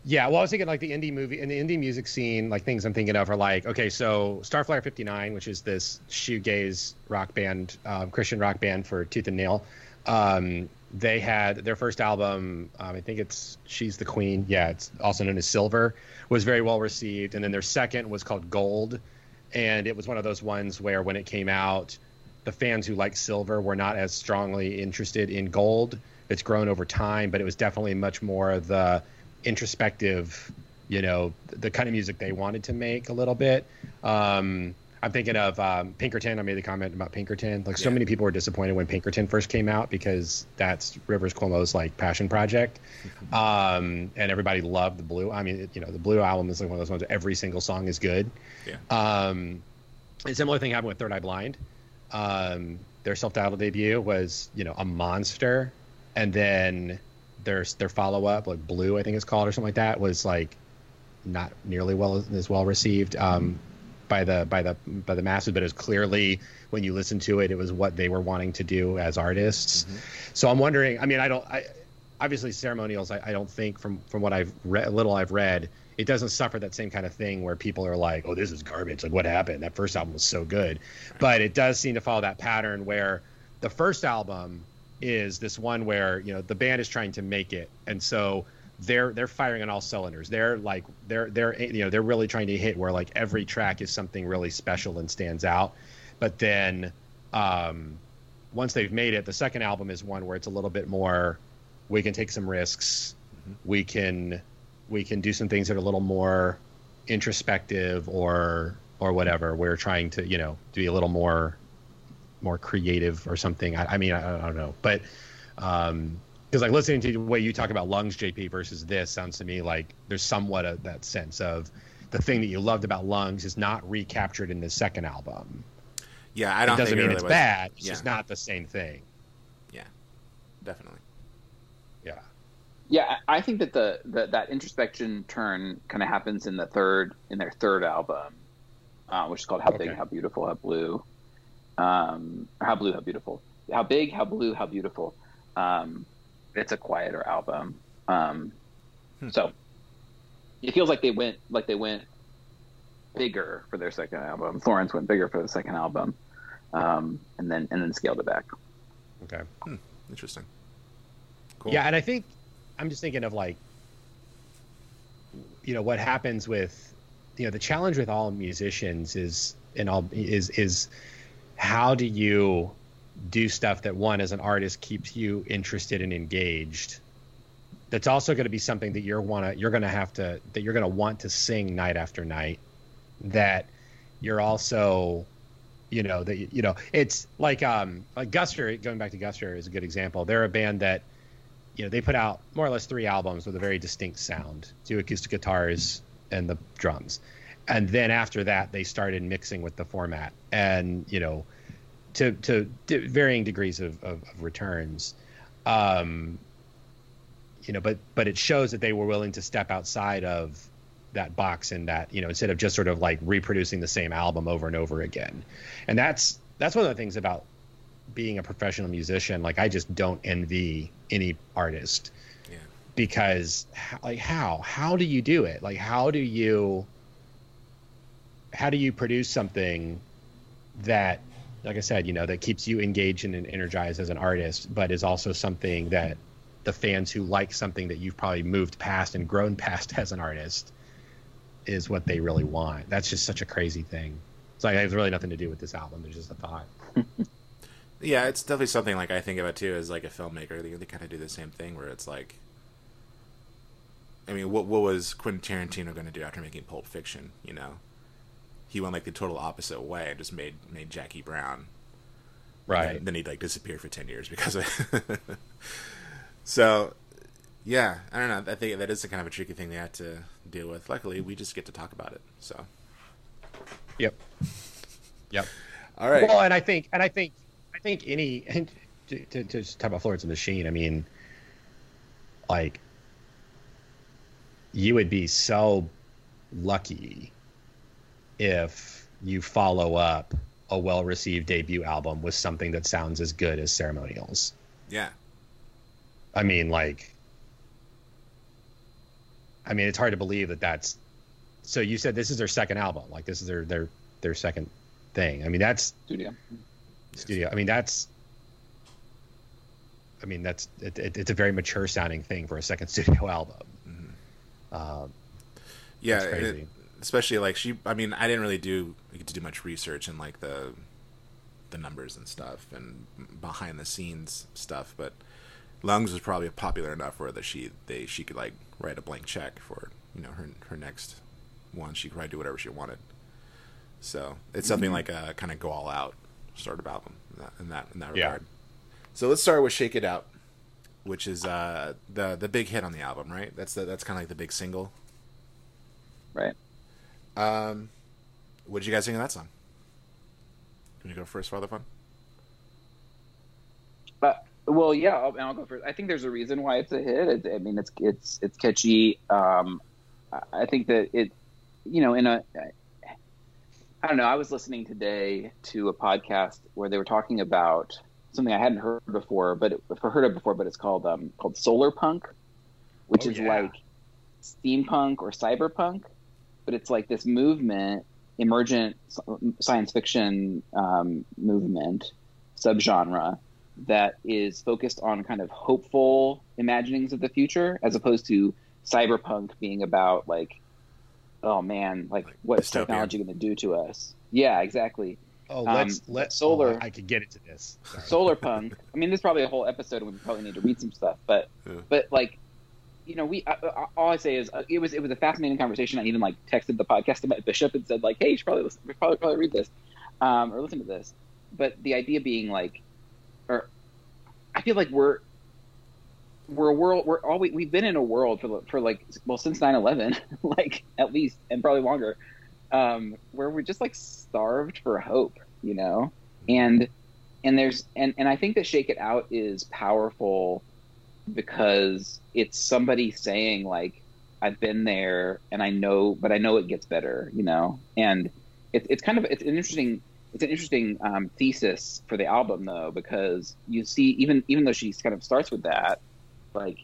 Yeah, well, I was thinking like the indie movie in the indie music scene, like things I'm thinking of are like, okay, so Starflyer 59, which is this shoegaze rock band, um, Christian rock band for Tooth and Nail. Um, they had their first album, um, I think it's She's the Queen. Yeah, it's also known as Silver, was very well received. And then their second was called Gold. And it was one of those ones where when it came out, the fans who liked Silver were not as strongly interested in Gold. It's grown over time, but it was definitely much more the introspective, you know, the kind of music they wanted to make a little bit. Um, I'm thinking of um, Pinkerton. I made the comment about Pinkerton. Like so Yeah. many people were disappointed when Pinkerton first came out because that's Rivers Cuomo's like passion project, um, and everybody loved the Blue. I mean, it- you know, the Blue album is like one of those ones. Where every single song is good. Yeah. Um, a similar thing happened with Third Eye Blind. Um, their self-titled debut was, you know, a monster, and then their their follow-up, like Blue, I think it's called, or something like that, was like not nearly well as well received um, by the by the by the masses, but it was clearly when you listen to it, it was what they were wanting to do as artists. Mm-hmm. So I'm wondering. I mean, I don't. I obviously ceremonials. I, I don't think from from what I've read, little I've read, it doesn't suffer that same kind of thing where people are like, "Oh, this is garbage." Like, what happened? That first album was so good, but it does seem to follow that pattern where the first album is this one where you know the band is trying to make it, and so they're they're firing on all cylinders. They're like they're they're you know they're really trying to hit where like every track is something really special and stands out. But then um, once they've made it, the second album is one where it's a little bit more. We can take some risks. We can we can do some things that are a little more introspective or or whatever. We're trying to you know to be a little more more creative or something. I, I mean I, I don't know, but um, because like listening to the way you talk about lungs, JP, versus this sounds to me like there's somewhat of that sense of the thing that you loved about lungs is not recaptured in the second album. Yeah, I don't it doesn't think mean it really it's was. bad. It's Yeah. just not the same thing. Yeah. Definitely. Yeah. Yeah, I I think that the, the that introspection turn kind of happens in the third in their third album, uh, which is called "How Big, How Beautiful, How Blue," um, or "How Blue, How Beautiful." How big, how blue, how beautiful. Um, it's a quieter album, um, Hmm. so it feels like they went like they went bigger for their second album. Florence went bigger for the second album, um, and then and then scaled it back. Okay. hmm. Interesting. Cool. Yeah, and I think I'm just thinking of like, you know, what happens with, you know, the challenge with all musicians is and all is is how do you do stuff that one as an artist keeps you interested and engaged. That's also going to be something that you're wanna you're going to have to that you're going to want to sing night after night. That you're also you know that you know it's like um like Guster going back to Guster is a good example. They're a band that you know they put out more or less three albums with a very distinct sound, two acoustic guitars and the drums, and then after that they started mixing with the format and you know to to d- varying degrees of, of, of returns. Um, you know, but but it shows that they were willing to step outside of that box and that you know instead of just sort of like reproducing the same album over and over again. And that's that's one of the things about being a professional musician. Like i just don't envy any artist. Yeah. because like how? How do you do it? Like how do you how do you produce something that like i said you know that keeps you engaged and energized as an artist but is also something that the fans who like something that you've probably moved past and grown past [laughs] as an artist is what they really want. That's just such a crazy thing. It's like it has really nothing to do with this album. It's just a thought. [laughs] Yeah, it's definitely something like I think about too as like a filmmaker. They, they kind of do the same thing where it's like, I mean, what what was Quentin Tarantino going to do after making Pulp Fiction? You know, he went like the total opposite way and just made made Jackie Brown. Right. And then he'd like disappear for ten years because of. [laughs] so, yeah, I don't know. I think that is a kind of a tricky thing they had to deal with. Luckily, we just get to talk about it. So, Yep. Yep. all right. Well, and I think, and I think, I think any and to, to, to just talk about Florence and the Machine. I mean, like, you would be so lucky if you follow up a well-received debut album with something that sounds as good as Ceremonials. yeah. I mean, like, I mean, it's hard to believe that that's. So you said this is their second album, like this is their their their second thing. I mean, that's Studio. studio. I mean, that's. I mean, that's it, it, it's a very mature sounding thing for a second [laughs] studio album. Um, yeah That's crazy. it- especially like she i mean i didn't really do get to do much research in like the the numbers and stuff and behind the scenes stuff but lungs was probably popular enough where that she they she could like write a blank check for you know her her next one. She could probably do whatever she wanted. So it's something like a kind of go all out sort of album in that in that, in that Yeah. regard. So let's start with shake it out which is uh the the big hit on the album right? That's the, that's kind of like the big single. Right. Um, what did you guys think of that song? Can you go first, Father Fun? But well, yeah, I'll, I'll go first. I think there's a reason why it's a hit. It, I mean, it's it's it's catchy. Um, I- I think that it, you know, in a, I don't know. I was listening today to a podcast where they were talking about something I hadn't heard before, but it, heard of before, but it's called um called solar punk, which Oh, is yeah. like steampunk or cyberpunk, but it's like this movement, emergent science fiction um, movement subgenre that is focused on kind of hopeful imaginings of the future, as opposed to cyberpunk being about like, oh man, like Like what's dystopia. technology going to do to us? Yeah, exactly. oh, Um, let's let Solar- oh, I could get into this. Sorry. solar [laughs] punk i mean there's probably a whole episode and we probably need to read some stuff but Yeah. but like you know we all i say is uh, it was it was a fascinating conversation. I even like texted the podcast my bishop and said like hey you should probably listen probably probably read this um, or listen to this. But the idea being like or i feel like we're we're a world we're all we, we've been in a world for for like well since 9-11 [laughs] like at least and probably longer um, where we're just like starved for hope you know? And and there's and and I think that Shake It Out is powerful because it's somebody saying like I've been there and I know but I know it gets better, you know. And it's it's kind of it's an interesting it's an interesting um, thesis for the album though because you see even even though she kind of starts with that like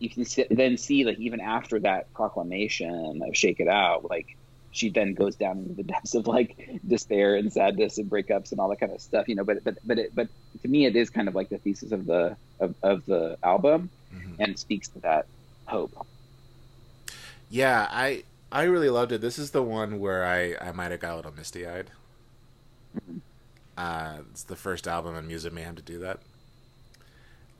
you can then see like even after that proclamation of Shake It Out like she then goes down into the [laughs] depths of like despair and sadness and breakups and all that kind of stuff, you know. But but but it, but to me, it is kind of like the thesis of the of, of the album, mm-hmm. and speaks to that hope. Yeah, I I really loved it. This is the one where I I might have got a little misty eyed. Mm-hmm. Uh, it's the first album in Music Mayhem to do that.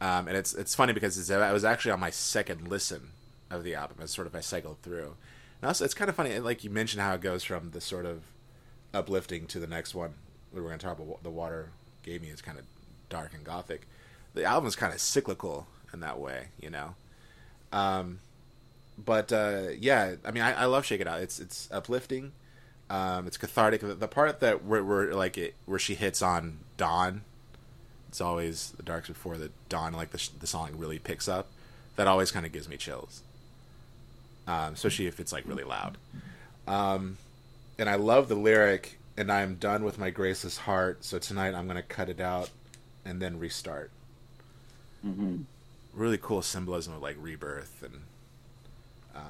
Um, and it's it's funny because it's, I was actually on my second listen of the album as sort of I cycled through. And also, it's kind of funny, like you mentioned how it goes from the sort of uplifting to the next one. We're going to talk about the water gave me is kind of dark and gothic. The album is kind of cyclical in that way, you know. Um, but uh, yeah, I mean, I, I, love Shake It Out. It's it's uplifting. Um, it's cathartic. The, the part that where, where like it, where she hits on Dawn, it's always the darks before the dawn. Like the the song really picks up. That always kind of gives me chills. Um, especially if it's like really loud. Um, and I love the lyric. And I am done with my graceless heart. So tonight I'm going to cut it out, and then restart. Mm-hmm. Really cool symbolism of like rebirth and um,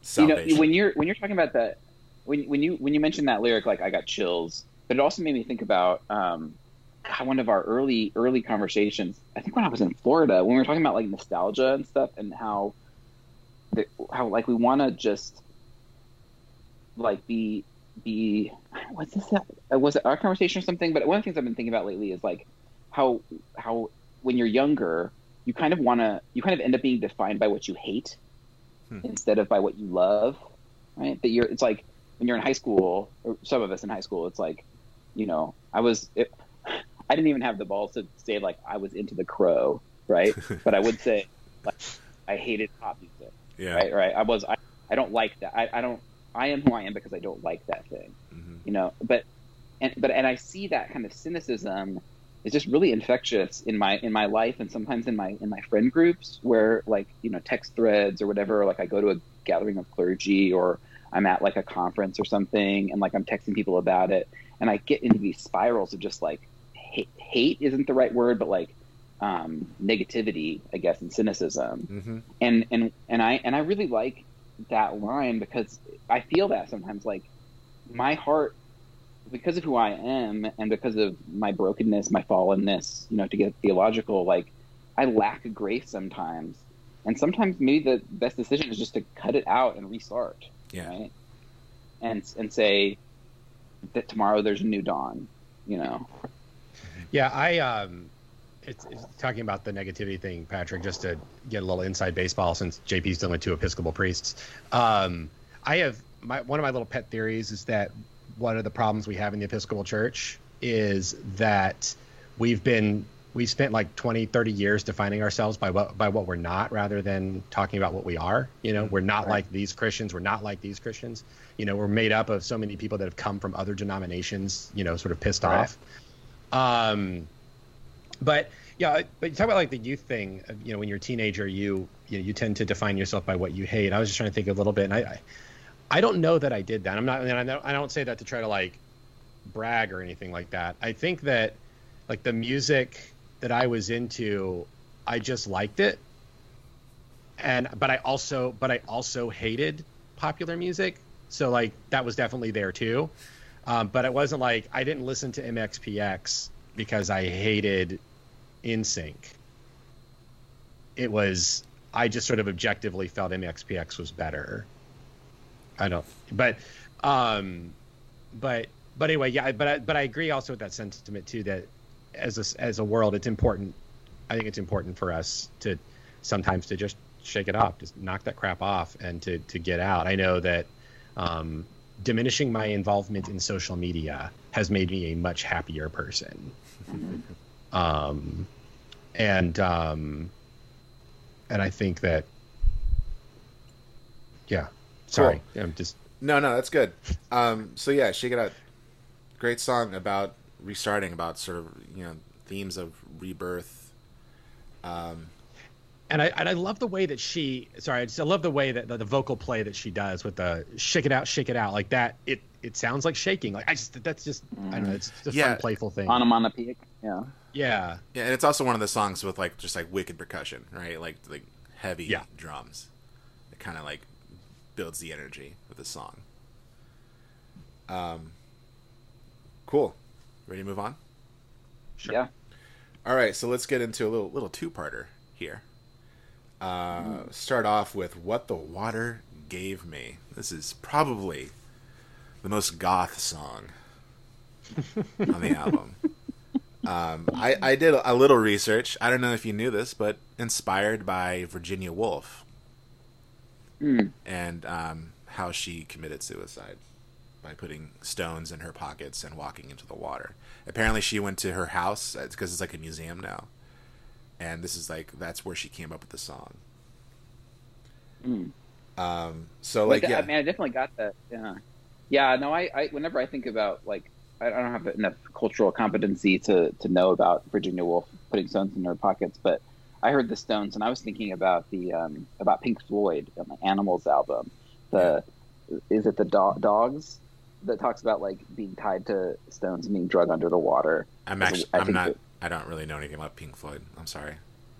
salvation. You know, when you're when you're talking about that, when when you when you mentioned that lyric, like I got chills. But it also made me think about um, one of our early early conversations. I think when I was in Florida, when we were talking about like nostalgia and stuff, and how the, how like we want to just like be be what's this uh, was it our conversation or something but one of the things i've been thinking about lately is like how how when you're younger you kind of want to you kind of end up being defined by what you hate hmm. instead of by what you love right? That you're it's like when you're in high school or some of us in high school it's like you know i was it, [sighs] i didn't even have the balls to say like i was into the crow right? [laughs] But i would say like i hated pop music yeah. right right? I was i, I don't like that. I, I don't i am who i am because i don't like that thing mm-hmm. you know? But and but and i see that kind of cynicism is just really infectious in my in my life and sometimes in my in my friend groups where like you know text threads or whatever like i go to a gathering of clergy or i'm at like a conference or something and like i'm texting people about it and i get into these spirals of just like hate, hate isn't the right word but like um, negativity i guess and cynicism mm-hmm. and and and i and i really like that line because i feel that sometimes like my heart because of who I am and because of my brokenness, my fallenness, you know, to get theological, like I lack grace sometimes. And sometimes maybe the best decision is just to cut it out and restart. Yeah. Right. And and say that tomorrow there's a new dawn, you know. Yeah, I um it's, it's, talking about the negativity thing, Patrick, just to get a little inside baseball since JP's dealing with two Episcopal priests. Um, I have my one of my little pet theories is that one of the problems we have in the Episcopal Church is that we've been we spent like 20 30 years defining ourselves by what by what we're not rather than talking about what we are. You know we're not right. like these christians. We're not like these christians. You know we're made up of so many people that have come from other denominations you know sort of pissed right. off. Um but yeah but you talk about like the youth thing you know when you're a teenager you you know you tend to define yourself by what you hate. I was just trying to think a little bit and i, I I don't know that I did that. I'm not. I don't, I don't say that to try to like brag or anything like that. I think that like the music that I was into, I just liked it, and but I also but I also hated popular music. So like that was definitely there too. Um, but it wasn't like I didn't listen to MXPX because I hated NSYNC. It was I just sort of objectively felt MXPX was better. I don't. But, um, but but anyway, yeah. But I, but I agree also with that sentiment too. That as a, as a world, it's important. I think it's important for us to sometimes to just shake it off, just knock that crap off, and to to get out. I know that um, diminishing my involvement in social media has made me a much happier person. [laughs] um, and um, and I think that yeah, Sorry, cool. I'm just no, no, that's good. Um, so yeah, shake it out. Great song about restarting, about sort of you know themes of rebirth. Um, and I and I love the way that she. Sorry, I just I love the way that the, the, vocal play that she does with the shake it out, shake it out like that. It it sounds like shaking. Like I just that's just I don't know. It's just a yeah. fun, playful thing. Onomatopoeic. Yeah. Yeah. Yeah, and it's also one of the songs with like just like wicked percussion, right? Like like heavy yeah. drums. It kind of like builds the energy of the song. Um, cool. Ready to move on? Sure. Yeah. All right, so let's get into a little little two parter here. Uh, start off with "What the Water Gave Me." This is probably the most goth song on the album. [laughs] Um, I, I did a little research. I don't know if you knew this, but inspired by Virginia Woolf Hmm. and um, how she committed suicide by putting stones in her pockets and walking into the water. Apparently, she went to her house because it's like a museum now, and this is like that's where she came up with the song. Hmm. Um, so Like, like yeah, I mean, I definitely got that. Yeah, yeah. No, I, I whenever I think about like, I don't have enough cultural competency to to know about Virginia Woolf putting stones in her pockets, but I heard the Stones, and I was thinking about the um, about Pink Floyd on the Animals album. The is it the do- dogs that talks about like being tied to stones and being drug under the water. I'm actually think I'm not that- I don't really know anything about Pink Floyd. I'm sorry.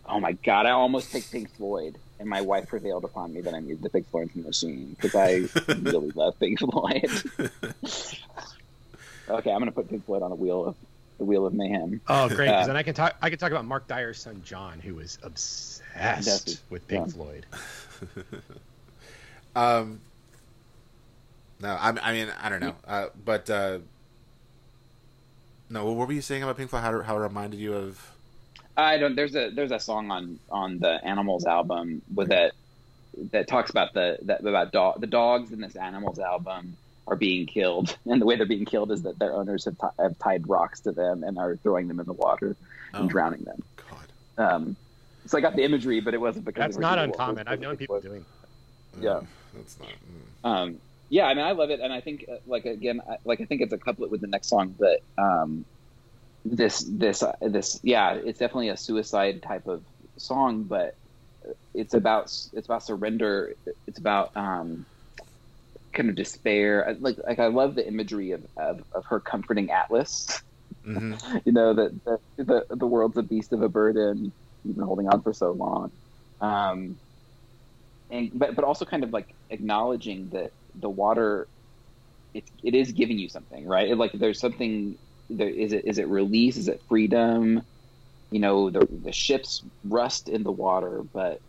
Oh my god! I almost picked Pink Floyd, and my wife prevailed upon me that I needed to pick Florence and the Machine because I [laughs] really love Pink Floyd. [laughs] okay, I'm gonna put Pink Floyd on the wheel of the wheel of mayhem. Oh, great! 'cause Uh, then I can talk. I can talk about Mark Dyer's son John, who was obsessed Obsessed with Pink yeah. Floyd. [laughs] Um, no, I, I mean I don't know, uh, but uh, no. What were you saying about Pink Floyd? How, how it reminded you of? I don't. There's a there's a song on on the Animals album with that that talks about the that about dog the dogs in this Animals album are being killed, [laughs] and the way they're being killed is that their owners have, ti have tied rocks to them and are throwing them in the water Oh, and drowning them. God. Um, so I got the imagery, but it wasn't because That's not Virginia Woolf, it was uncommon. I've known people Pink Floyd. doing. Yeah. That's not. mm. Um, yeah, I mean, I love it, and I think, uh, like again, I, like I think it's a couplet with the next song, but um, this, this, uh, this, yeah, it's definitely a suicide type of song, but it's about it's about surrender. It's about um, kind of despair. Like, like I love the imagery of of, of her comforting Atlas. Mhm. [laughs] you know that the, the the world's a beast of a burden. You've been holding on for so long. Um, and but but also kind of like acknowledging that the water it, it is giving you something right it, like there's something there is it is it release is it freedom you know the the ships rust in the water but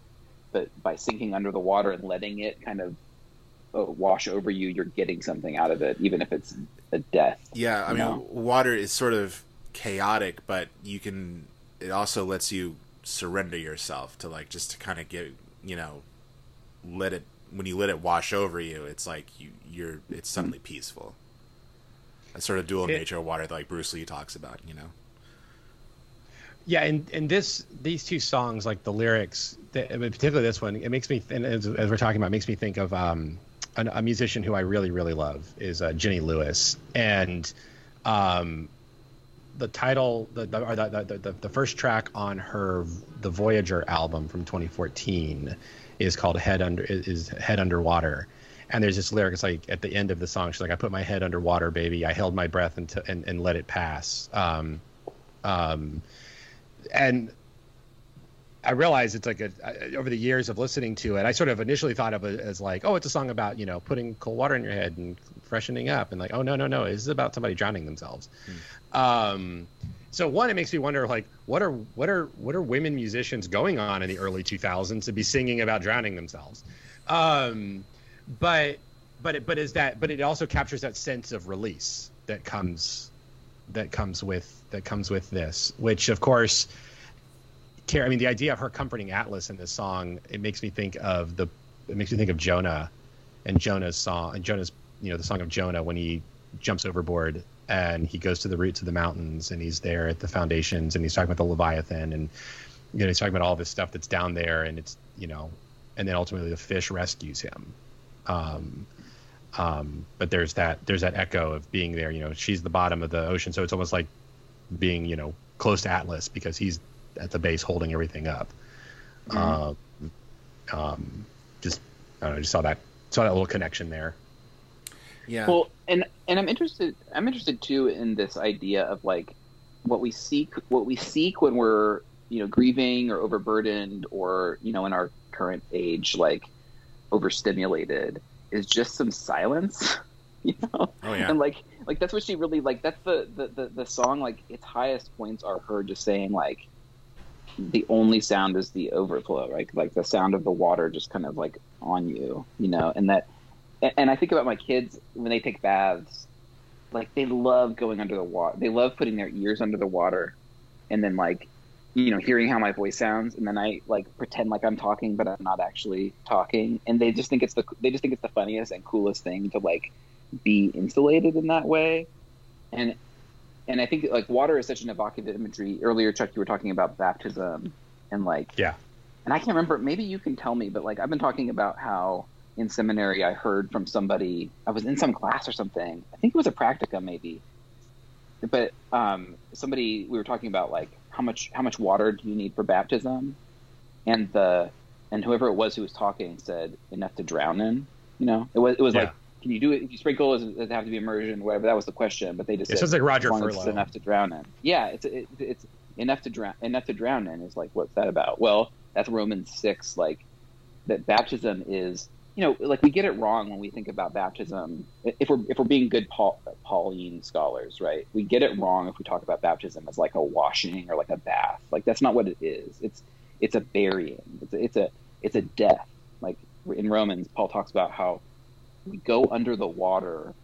but by sinking under the water and letting it kind of wash over you you're getting something out of it even if it's a death Yeah, I mean, No. water is sort of chaotic, but you can. It also lets you surrender yourself to like just to kind of get you know, let it when you let it wash over you. It's like you you're it's suddenly peaceful. A sort of dual It- nature of water, that, like Bruce Lee talks about. You know. Yeah, and and this these two songs, like the lyrics, the, particularly this one, it makes me, and as, as we're talking about, it makes me think of um, an, a musician who I really really love is uh, Jenny Lewis, and um, the title, the the, the, the the first track on her the Voyager album from 2014 is called Head Under is Head Underwater. And there's this lyric. It's like at the end of the song, she's like, "I put my head underwater, baby. I held my breath and and, and let it pass." Um, um, and I realized it's like a I- over the years of listening to it, I sort of initially thought of it as like, oh, it's a song about you know putting cold water in your head and freshening up, and like, oh no no no, this is about somebody drowning themselves. Um, so one, it makes me wonder like, what are what are what are women musicians going on in the early 2000s to be singing about drowning themselves? Um, but but it, but is that but it also captures that sense of release that comes that comes with that comes with this, which of course, Car- I mean, the idea of her comforting Atlas in this song, it makes me think of the, it makes me think of Jonah, and Jonah's song, and Jonah's, you know, the song of Jonah when he jumps overboard and he goes to the roots of the mountains and he's there at the foundations and he's talking about the Leviathan and, you know, he's talking about all this stuff that's down there and it's, you know, and then ultimately the fish rescues him. Um, um, but there's that there's that echo of being there. You know, she's the bottom of the ocean, so it's almost like being you know close to Atlas because he's at the base holding everything up. Um, um, just I don't know, just saw that saw that little connection there. Yeah. Well, and and I'm interested. I'm interested too in this idea of like what we seek. What we seek when we're you know grieving or overburdened or you know in our current age like overstimulated is just some silence. [laughs] You know, oh yeah. and like like that's what she really like. That's the, the the the song. Like its highest points are her just saying like the only sound is the overflow, right? Like the sound of the water just kind of like on you, you know. And that, and I think about my kids when they take baths, like they love going under the water. They love putting their ears under the water, and then like you know hearing how my voice sounds and then i like pretend like i'm talking but i'm not actually talking and they just think it's the they just think it's the funniest and coolest thing to like be insulated in that way and and i think like water is such an evocative imagery. Earlier chuck you were talking about baptism and like yeah. and i can't remember maybe you can tell me but like i've been talking about how in seminary i heard from somebody i was in some class or something. I think it was a practicum maybe. But um somebody we were talking about like how much how much water do you need for baptism? And the and whoever it was who was talking said enough to drown in you know? It was it was Yeah. like can you do it? If you sprinkle does it have to be immersion whatever? That was the question but they just It said sounds like Roger as it's enough to drown in. Yeah it's it, it's enough to drown enough to drown in is like what's that about? Well that's romans 6 like that baptism is you know like we get it wrong when we think about baptism. If we're if we're being good Paul, pauline scholars right we get it wrong if we talk about baptism as like a washing or like a bath. Like that's not what it is. It's it's a burying. It's a, it's a it's a death. Like in romans paul talks about how we go under the water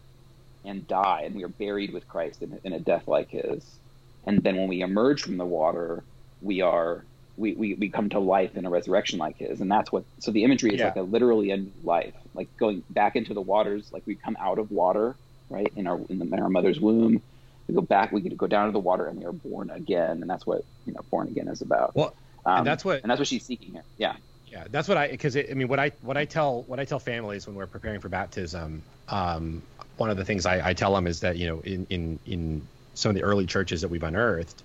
and die and we are buried with christ in, in a death like his. And then when we emerge from the water we are we, we, we come to life in a resurrection like his. And that's what so the imagery is Yeah. like a literally a new life like going back into the waters like we come out of water right in our in, the, in our mother's womb. We go back we get to go down to the water and we are born again. And that's what you know born again is about. Well, um, and that's what and that's what she's seeking here. Yeah Yeah, that's what I because I mean what I what I tell what I tell families when we're preparing for baptism. Um, one of the things I, I tell them is that you know in in in some of the early churches that we've unearthed,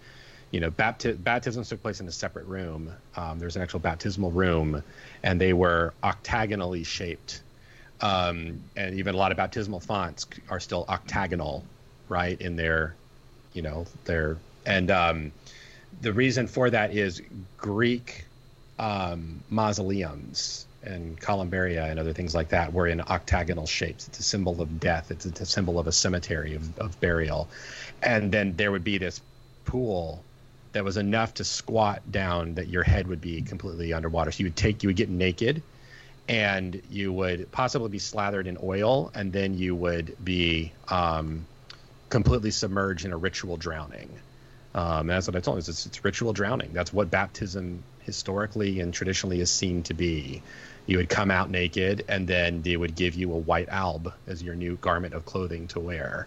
you know, bapti- baptisms took place in a separate room. Um, there's an actual baptismal room, and they were octagonally shaped. Um, and even a lot of baptismal fonts are still octagonal, right? In their, you know, their and um, the reason for that is Greek um, mausoleums and columbaria and other things like that were in octagonal shapes. It's a symbol of death. It's a symbol of a cemetery of, of burial. And then there would be this pool that was enough to squat down that your head would be completely underwater. So you would take, you would get naked and you would possibly be slathered in oil and then you would be um, completely submerged in a ritual drowning. Um, and that's what I told is It's, it's ritual drowning. That's what baptism historically and traditionally is seen to be. You would come out naked, and then they would give you a white alb as your new garment of clothing to wear.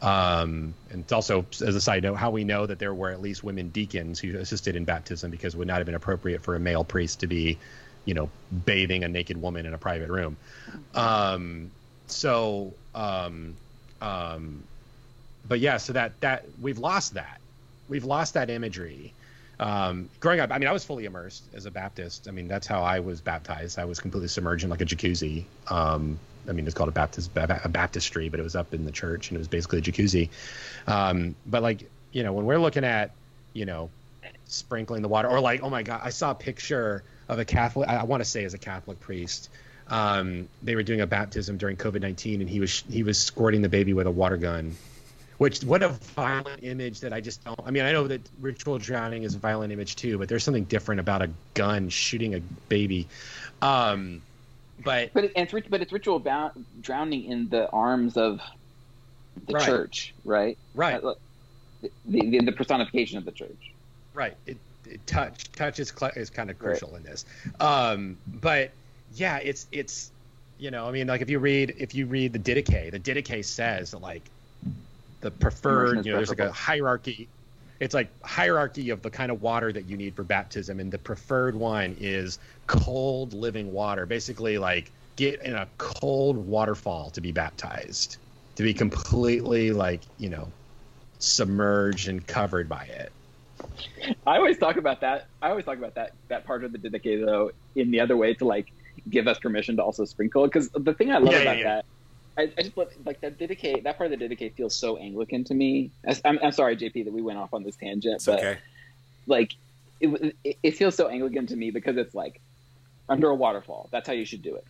Um, and also, as a side note, how we know that there were at least women deacons who assisted in baptism because it would not have been appropriate for a male priest to be, you know, bathing a naked woman in a private room. Um, so, um, um, but yeah, so that that we've lost that we've lost that imagery. Um, growing up, I mean, I was fully immersed as a Baptist. I mean, that's how I was baptized. I was completely submerged in like a jacuzzi. Um, I mean, it's called a Baptist a baptistry, but it was up in the church and it was basically a jacuzzi. Um, but like, you know, when we're looking at, you know, sprinkling the water, or like, oh my God, I saw a picture of a Catholic. I, I want to say as a Catholic priest. Um, they were doing a baptism during COVID nineteen, and he was he was squirting the baby with a water gun which what a violent image that I just don't. I mean, I know that ritual drowning is a violent image too, but there's something different about a gun shooting a baby. Um, but but it, and it's but it's ritual drowning in the arms of the Right. church right right, Uh, the, the, the personification of the church right. It, it touch touch is cl- is kind of Right. crucial in this. Um, but yeah, it's it's you know, I mean, like if you read if you read the Didache, the Didache says that like the preferred, you know, there's like a hierarchy. It's like hierarchy of the kind of water that you need for baptism, and the preferred one is cold living water. Basically, like get in a cold waterfall to be baptized, to be completely like you know submerged and covered by it. I always talk about that. I always talk about that that part of the Didache though in the other way to like give us permission to also sprinkle because the thing I love Yeah, yeah, about yeah. that. I, I just love like that Didache. That part of the Didache feels so Anglican to me. I'm, I'm sorry, JP, that we went off on this tangent, It's but okay. like it, it, it feels so Anglican to me because it's like under a waterfall. That's how you should do it.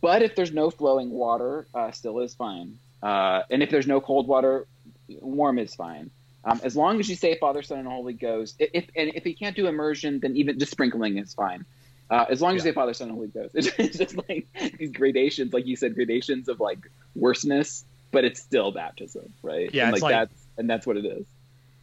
But if there's no flowing water, uh, still is fine. Uh, and if there's no cold water, warm is fine. Um, as long as you say Father, Son, and Holy Ghost. If and if you can't do immersion, then even just sprinkling is fine. Uh, as long as you say Father, Son, and Holy Ghost. [laughs] It's just like these gradations, like you said, gradations of like worseness, but it's still baptism, right? Yeah, and like, like- that's and that's what it is.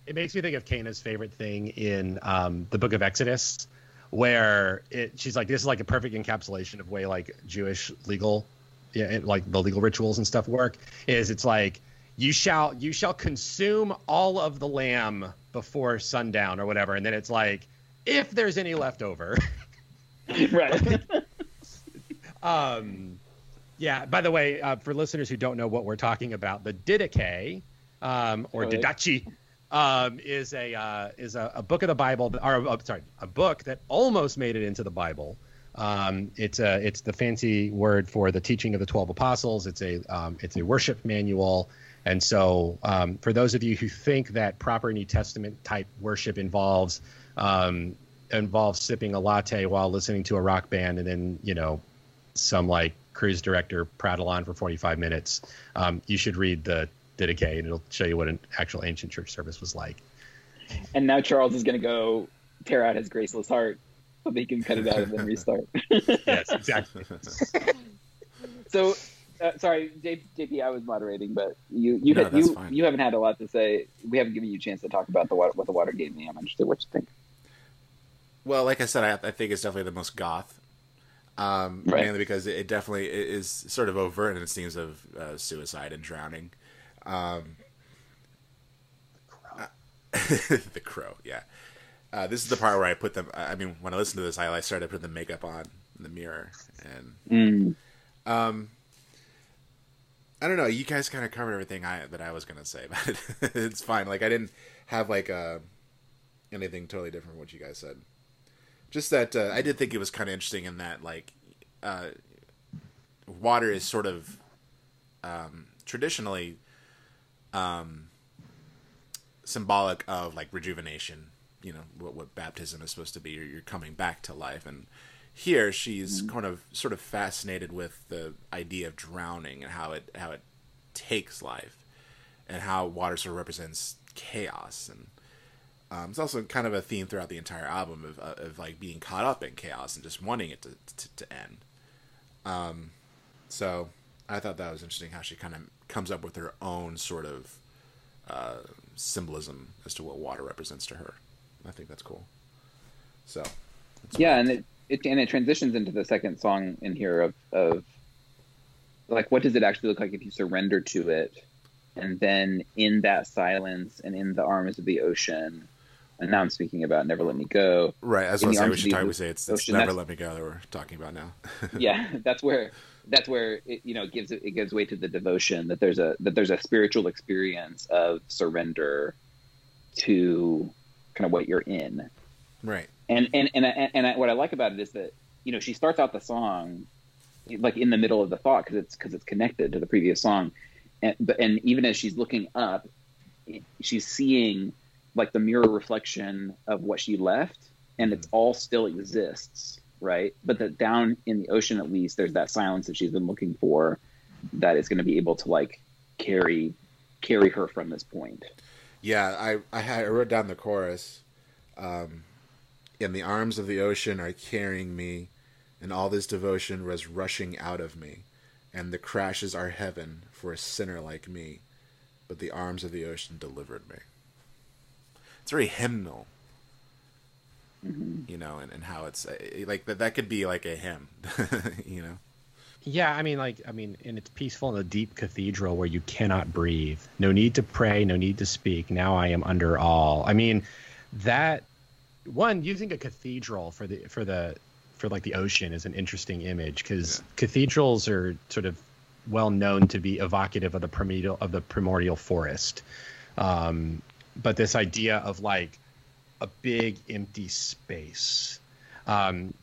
It makes me think of Cana's favorite thing in um, the Book of Exodus, where it, she's like, "This is like a perfect encapsulation of way like Jewish legal, yeah, like the legal rituals and stuff work." Is it's like you shall you shall consume all of the lamb before sundown or whatever, and then it's like if there's any left over. [laughs] right. [laughs] Um, yeah. By the way, uh, for listeners who don't know what we're talking about, the Didache, um, or Right. Didache, um, is a uh, is a, a book of the Bible, or uh, sorry, a book that almost made it into the Bible. Um, it's a it's the fancy word for the teaching of the twelve apostles. It's a um, it's a worship manual. And so, um, for those of you who think that proper New Testament type worship involves um, involves sipping a latte while listening to a rock band, and then you know some like cruise director prattle on for 45 minutes, um, you should read the Didache, and it'll show you what an actual ancient church service was like. and now Charles is going to go tear out his graceless heart so that he can cut it out and then restart. [laughs] Yes, exactly. [laughs] So, uh, sorry, J- JP, I was moderating, but you you No, had, you fine. you haven't had a lot to say. We haven't given you a chance to talk about the water, what the water gave me. I'm interested what you think. Well, like I said, I, I think it's definitely the most goth. Um, Right. Mainly because it, it definitely is sort of overt in its themes of uh, suicide and drowning. Um, [laughs] the crow, yeah. Uh, this is the part where I put them. I mean, when I listened to this, I, I started putting the makeup on in the mirror, and Mm. um, I don't know. You guys kind of covered everything I that I was gonna say, [laughs] but it's fine. Like I didn't have like uh, anything totally different from what you guys said. Just that uh, I did think it was kind of interesting in that like uh, water is sort of um, traditionally um, symbolic of like rejuvenation. You know what, what baptism is supposed to be. You're, you're coming back to life, and here she's kind of sort of fascinated with the idea of drowning and how it how it takes life, and how water sort of represents chaos and um, it's also kind of a theme throughout the entire album of, uh, of like being caught up in chaos and just wanting it to, to, to end. Um, so I thought that was interesting how she kind of comes up with her own sort of uh, symbolism as to what water represents to her. I think that's cool. So Yeah, and it, it and it transitions into the second song in here of of like what does it actually look like if you surrender to it, and then in that silence and in the arms of the ocean, and now I'm speaking about "Never Let Me Go." right, as In I the say, we should talk. We say it's, oh, it's ocean, never let me go that we're talking about now. [laughs] yeah, that's where that's where it, you know it gives it gives way to the devotion that there's a that there's a spiritual experience of surrender to kind of what you're in. right. and and and I, and I, what I like about it is that you know she starts out the song like in the middle of the thought because it's because it's connected to the previous song, and but and even as she's looking up, she's seeing like the mirror reflection of what she left, and it's all still exists, right? But that down in the ocean, at least, there's that silence that she's been looking for, that is going to be able to like carry carry her from this point. Yeah, I I, had, I wrote down the chorus. Um, in the arms of the ocean are carrying me, and all this devotion was rushing out of me, and the crashes are heaven for a sinner like me, but the arms of the ocean delivered me. It's very hymnal, you know, and, and how it's uh, like that. That could be like a hymn, [laughs] you know. Yeah, I mean, like, I mean, and it's peaceful in a deep cathedral where you cannot breathe. No need to pray, no need to speak. Now I am under all. I mean, that one using a cathedral for the for the for like the ocean is an interesting image because cathedrals are sort of well known to be evocative of the primordial of the primordial forest. Um, but this idea of like a big empty space. Um,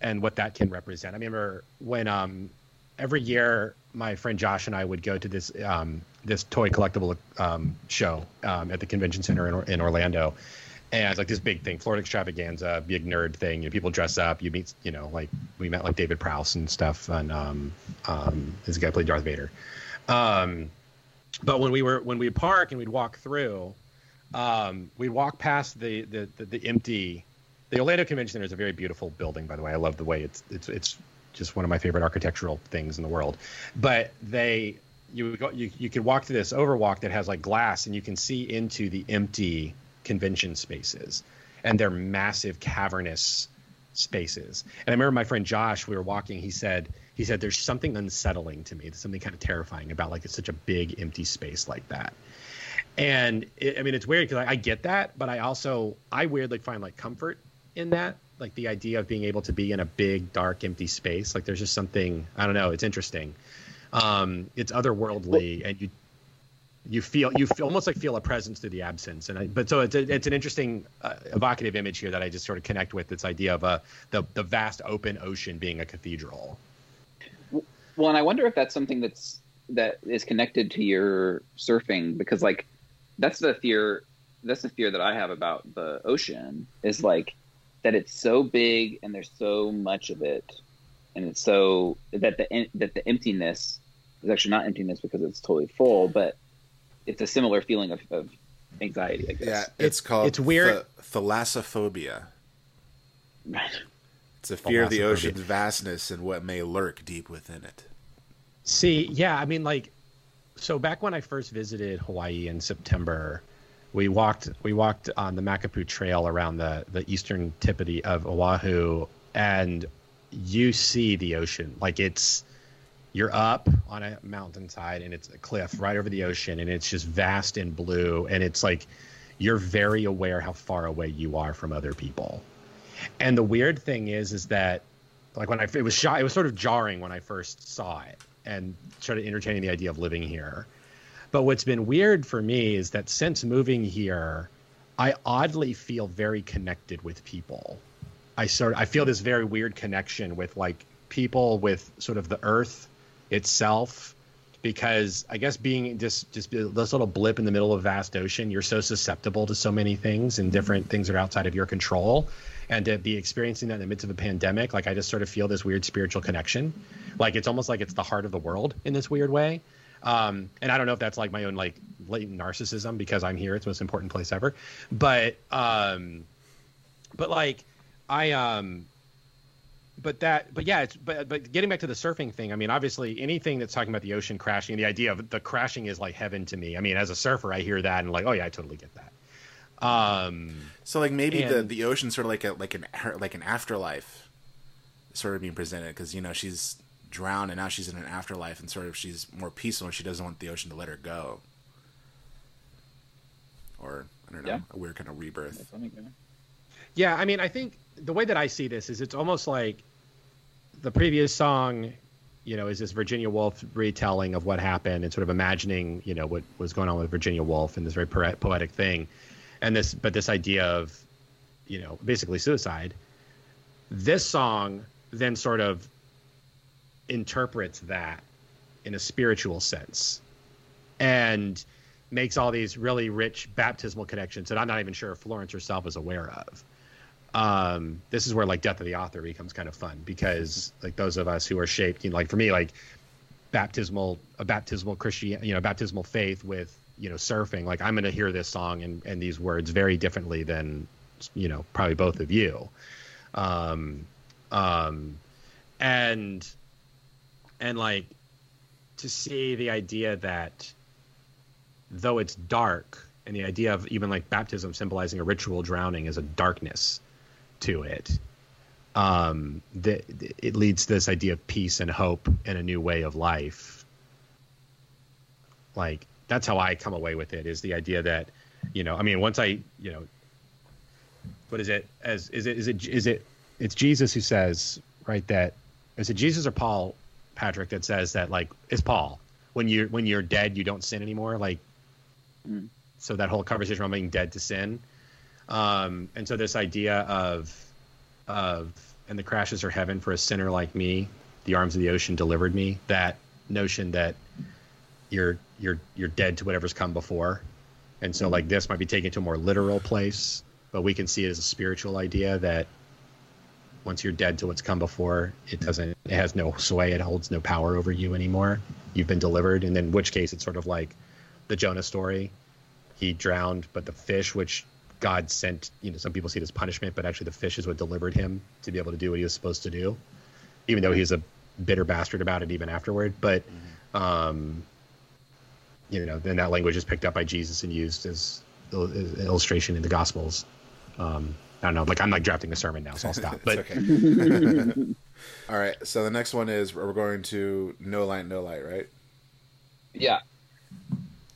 and what that can represent. I remember when um, every year my friend Josh and I would go to this um, this toy collectible um, show um, at the convention center in, in Orlando, and it's like this big thing, Florida Extravaganza, big nerd thing. You know, people dress up. You meet, you know, like we met like David Prowse and stuff, and um, um, this guy played Darth Vader. Um, but when we were when we'd park and we'd walk through, um, we'd walk past the the, the the empty. The Orlando Convention Center is a very beautiful building, by the way. I love the way it's it's it's just one of my favorite architectural things in the world. But they you go you you could walk to this overwalk that has like glass and you can see into the empty convention spaces and they're massive cavernous spaces. And I remember my friend Josh, we were walking, he said he said there's something unsettling to me. There's something kind of terrifying about like it's such a big empty space like that. And it, I mean it's weird because I, I get that, but I also I weirdly find like comfort in that like the idea of being able to be in a big dark empty space. Like there's just something i don't know it's interesting. Um it's otherworldly and you you feel you feel, almost like feel a presence through the absence. And I, but so it's, a, it's an interesting uh, evocative image here that i just sort of connect with this idea of a the, the vast open ocean being a cathedral. Well and i wonder if that's something that's that is connected to your surfing because like that's the fear that's the fear that i have about the ocean is like that it's so big and there's so much of it, and it's so that the that the emptiness is actually not emptiness because it's totally full, but it's a similar feeling of, of anxiety. I guess. Yeah, it's, it's called it's weird th- thalassophobia. Right. It's a fear of the ocean's vastness and what may lurk deep within it. See, yeah, I mean, like, so back when I first visited Hawaii in September, we walked we walked on the Makapu'u Trail around the the eastern tip of, the, of Oahu, and you see the ocean. Like it's you're up on a mountainside and it's a cliff right over the ocean and it's just vast and blue and it's like you're very aware how far away you are from other people. And the weird thing is is that like when i it was shot it was sort of jarring when i first saw it and started entertaining the idea of living here but what's been weird for me is that since moving here, I oddly feel very connected with people. I sort of, I feel this very weird connection with like people with sort of the earth itself because I guess being just just this little blip in the middle of a vast ocean, you're so susceptible to so many things and different things that are outside of your control. And to be experiencing that in the midst of a pandemic, like I just sort of feel this weird spiritual connection. Like it's almost like it's the heart of the world in this weird way. Um, and I don't know if that's like my own like latent narcissism because I'm here. It's the most important place ever. But um, but like I um, but that but yeah it's but but getting back to the surfing thing. I mean, obviously anything that's talking about the ocean crashing, the idea of the crashing is like heaven to me. I mean, as a surfer, I hear that and like, oh yeah, I totally get that. Um, so like maybe and, the the ocean sort of like a like an like an afterlife, sort of being presented because you know she's drowned and now she's in an afterlife and sort of she's more peaceful and she doesn't want the ocean to let her go. Or i don't know yeah. a weird kind of rebirth. Yeah. I mean i think the way that i see this is it's almost like the previous song you know is this virginia woolf retelling of what happened and sort of imagining you know what was going on with virginia woolf and this very poetic thing and this but this idea of you know basically suicide this song then sort of interprets that in a spiritual sense and makes all these really rich baptismal connections that I'm not even sure if Florence herself is aware of. Um, this is where like death of the author becomes kind of fun because like those of us who are shaped, you know, like for me, like baptismal, a baptismal Christian, you know, baptismal faith with, you know, surfing, like I'm going to hear this song and, and these words very differently than, you know, probably both of you. Um, um, and and like to see the idea that though it's dark and the idea of even like baptism symbolizing a ritual drowning is a darkness to it um that it leads to this idea of peace and hope and a new way of life like that's how i come away with it is the idea that you know i mean once i you know what is it as is it is it is it it's jesus who says right that is it jesus or paul Patrick that says that like it's Paul when you're when you're dead you don't sin anymore like mm. so that whole conversation around being dead to sin um, and so this idea of of and the crashes are heaven for a sinner like me the arms of the ocean delivered me that notion that you're you're you're dead to whatever's come before and so like this might be taken to a more literal place but we can see it as a spiritual idea that once you're dead to what's come before, it doesn't it has no sway, it holds no power over you anymore. You've been delivered, and in which case it's sort of like the Jonah story. He drowned, but the fish, which God sent, you know, some people see it as punishment, but actually the fish is what delivered him to be able to do what he was supposed to do, even though he's a bitter bastard about it even afterward. But, um, you know, then that language is picked up by Jesus and used as, il- as illustration in the Gospels. Um, I don't know, like I'm like drafting a sermon now, so I'll stop. [laughs] But [laughs] All right. So the next one is we're going to no light, no light, right? Yeah.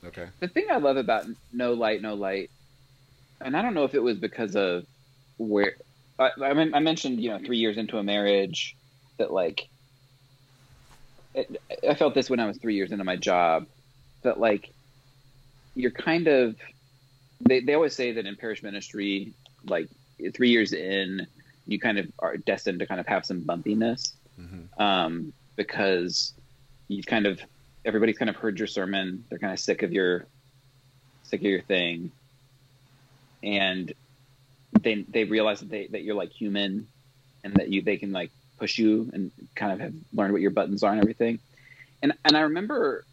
Okay. The thing I love about No Light, No Light, and I don't know if it was because of where I, I, men- I mentioned, you know, three years into a marriage that like it, I felt this when I was three years into my job that like you're kind of they, they always say that in parish ministry like three years in you kind of are destined to kind of have some bumpiness hmm um, because you've kind of everybody's kind of heard your sermon. They're kind of sick of your sick of your thing, and they they realize that they that you're like human, and that you they can like push you and kind of have learned what your buttons are and everything. And and I remember.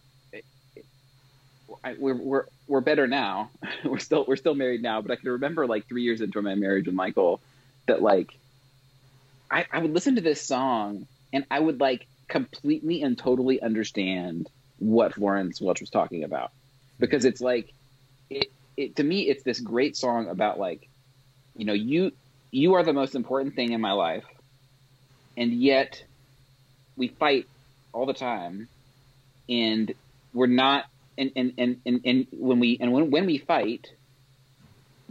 I, we're we're we're better now. [laughs] we're still we're still married now, but I can remember like three years into my marriage with Michael, that like I, I would listen to this song and I would like completely and totally understand what Florence Welch was talking about. Because it's like it, it to me it's this great song about like you know you you are the most important thing in my life. And yet we fight all the time. And we're not and and and, and, and when we and when, when we fight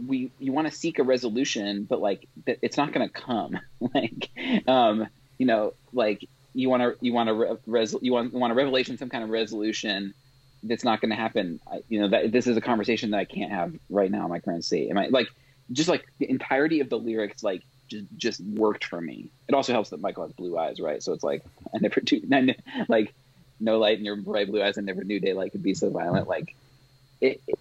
we you want to seek a resolution but like it's not going to come. [laughs] Like um you know like you want to you want to re- res- you want you want a revelation some kind of resolution that's not going to happen. I, you know that this is a conversation that i can't have right now in my current state am i like just like the entirety of the lyrics like just just worked for me. It also helps that michael has blue eyes right? So it's like [laughs] i never do I ne- like no light in your bright blue eyes i never knew daylight could be so violent like it, it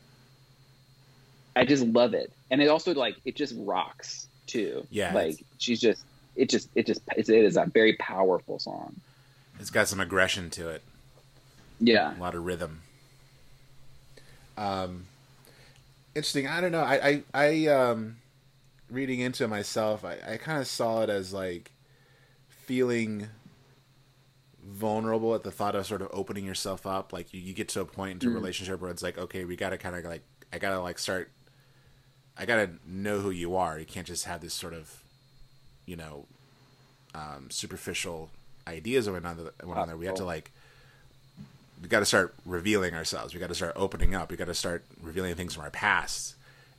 I just love it, and it also like it just rocks too. Yeah, like she's just it just it just it's, it is a very powerful song. It's got some aggression to it, Yeah, a lot of rhythm. Um, interesting. I don't know. I I, I um, reading into myself, I, I kind of saw it as like feeling vulnerable at the thought of sort of opening yourself up. Like you, you get to a point into a Mm. relationship where it's like, okay, we got to kind of like, I got to like start, I got to know who you are. You can't just have this sort of, you know, um, superficial ideas of one another. One another. We have to like, we got to start revealing ourselves. We got to start opening up. We got to start revealing things from our past.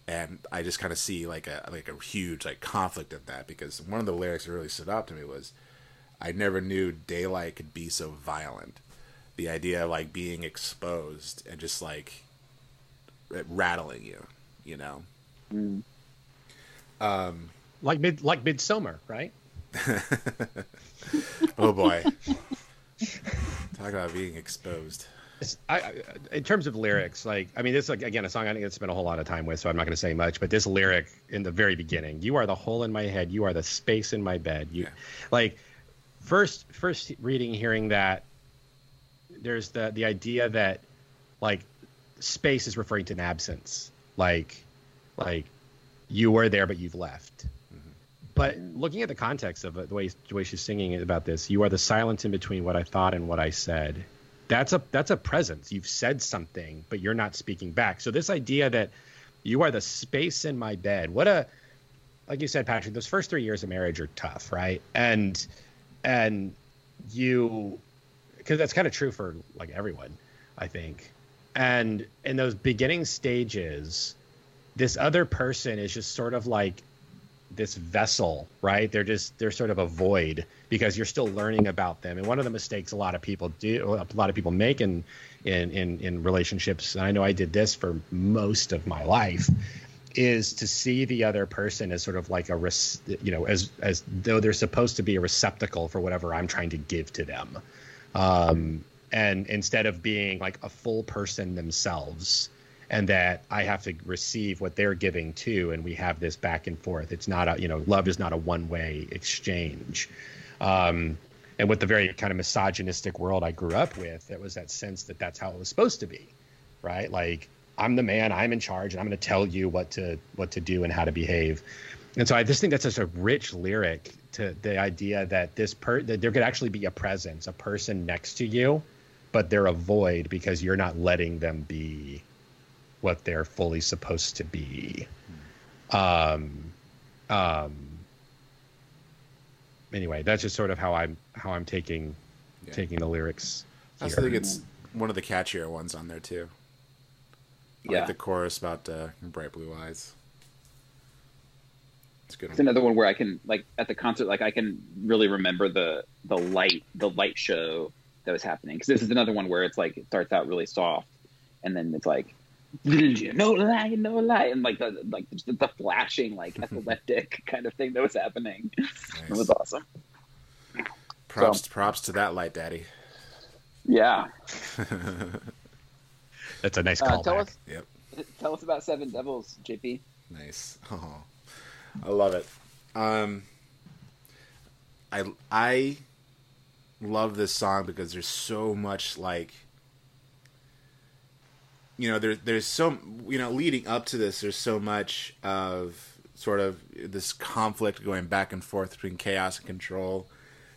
And I just kind of see like a like a huge like conflict in that because one of the lyrics that really stood out to me was, "I never knew daylight could be so violent." The idea of like being exposed and just like rattling you, you know. Mm. Um, like mid like midsummer, right? [laughs] oh boy, talk about being exposed. I, I, in terms of lyrics, like I mean, this is like again a song I didn't spend a whole lot of time with, so I'm not going to say much. But this lyric in the very beginning, "You are the hole in my head, you are the space in my bed." You, Yeah. like, first first reading, hearing that, there's the the idea that, like, space is referring to an absence, like, like, you were there but you've left. Mm-hmm. But looking at the context of it, the way the way she's singing about this, you are the silence in between what I thought and what I said. That's a that's a presence. You've said something but you're not speaking back. So this idea that you are the space in my bed what a like you said patrick those first three years of marriage are tough right? And and you because that's kind of true for like everyone i think and in those beginning stages this other person is just sort of like this vessel, right? They're just they're sort of a void because you're still learning about them. And one of the mistakes a lot of people do, a lot of people make in in in, in relationships, and I know I did this for most of my life, is to see the other person as sort of like a you know as as though they're supposed to be a receptacle for whatever I'm trying to give to them, um, and instead of being like a full person themselves and that I have to receive what they're giving too, and we have this back and forth. It's not a you know love is not a one way exchange. Um, and with the very kind of misogynistic world I grew up with, it was that sense that that's how it was supposed to be, right? Like I'm the man, I'm in charge, and I'm going to tell you what to what to do and how to behave. And so I just think that's such a rich lyric to the idea that this per that there could actually be a presence, a person next to you, but they're a void because you're not letting them be what they're fully supposed to be. Um, um, anyway, that's just sort of how I'm how I'm taking Yeah. taking the lyrics. I also think it's one of the catchier ones on there too. Yeah. Like the chorus about uh, bright blue eyes. It's good. It's another one where I can like at the concert, like I can really remember the the light the light show that was happening because this is another one where it's like it starts out really soft and then it's like no light, no light, and like the like the, the flashing like [laughs] epileptic kind of thing that was happening. It was awesome. Props, props to that light, daddy. Yeah. [laughs] That's a nice Uh, callback. tell us Yep, tell us about Seven Devils, JP. nice. [laughs] Oh, I love it. Um, I I love this song because there's so much like you know there there's so you know leading up to this there's so much of sort of this conflict going back and forth between chaos and control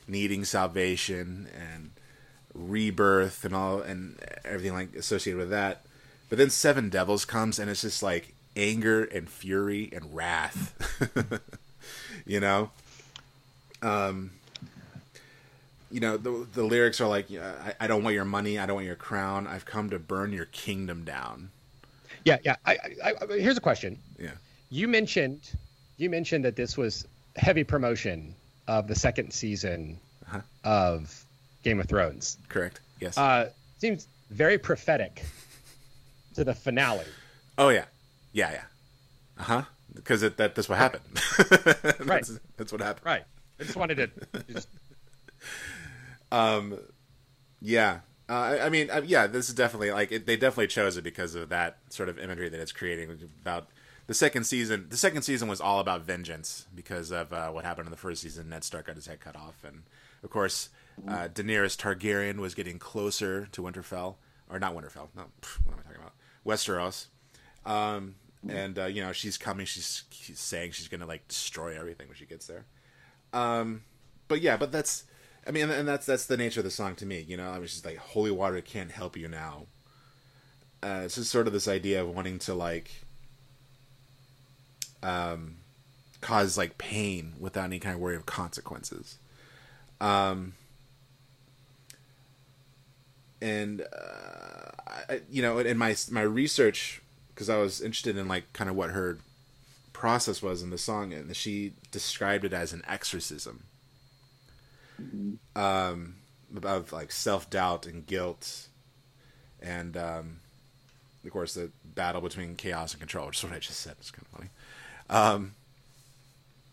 needing salvation and rebirth and all and everything like associated with that but then seven devils comes and it's just like anger and fury and wrath [laughs] you know um you know the the lyrics are like I, I don't want your money i don't want your crown i've come to burn your kingdom down Yeah, yeah. I, I, I, here's a question. yeah You mentioned you mentioned that this was heavy promotion of the second season Uh-huh. of Game of Thrones. correct yes Uh, seems very prophetic to the finale. oh yeah yeah yeah uh-huh because that that's what happened [laughs] Right. that's, that's what happened Right. I just wanted to just [laughs] Um, Yeah, uh, I, I mean, uh, yeah, this is definitely like it, they definitely chose it because of that sort of imagery that it's creating about the second season. The second season was all about vengeance because of uh, what happened in the first season. Ned Stark got his head cut off, and of course, uh, Daenerys Targaryen was getting closer to Winterfell, or not Winterfell. No, what am I talking about? Westeros. Um, and uh, you know she's coming. She's, she's saying she's gonna like destroy everything when she gets there. Um, but yeah, but that's, I mean, and that's that's the nature of the song to me. You know, I was just like, "Holy water can't help you now." Uh, it's just sort of this idea of wanting to like, um, cause like pain without any kind of worry of consequences. Um, and uh, I, you know, in my my research, because I was interested in like kind of what her process was in the song, and she described it as an exorcism um, of like self doubt and guilt, and um, of course the battle between chaos and control, which is what I just said. It's kind of funny. Um,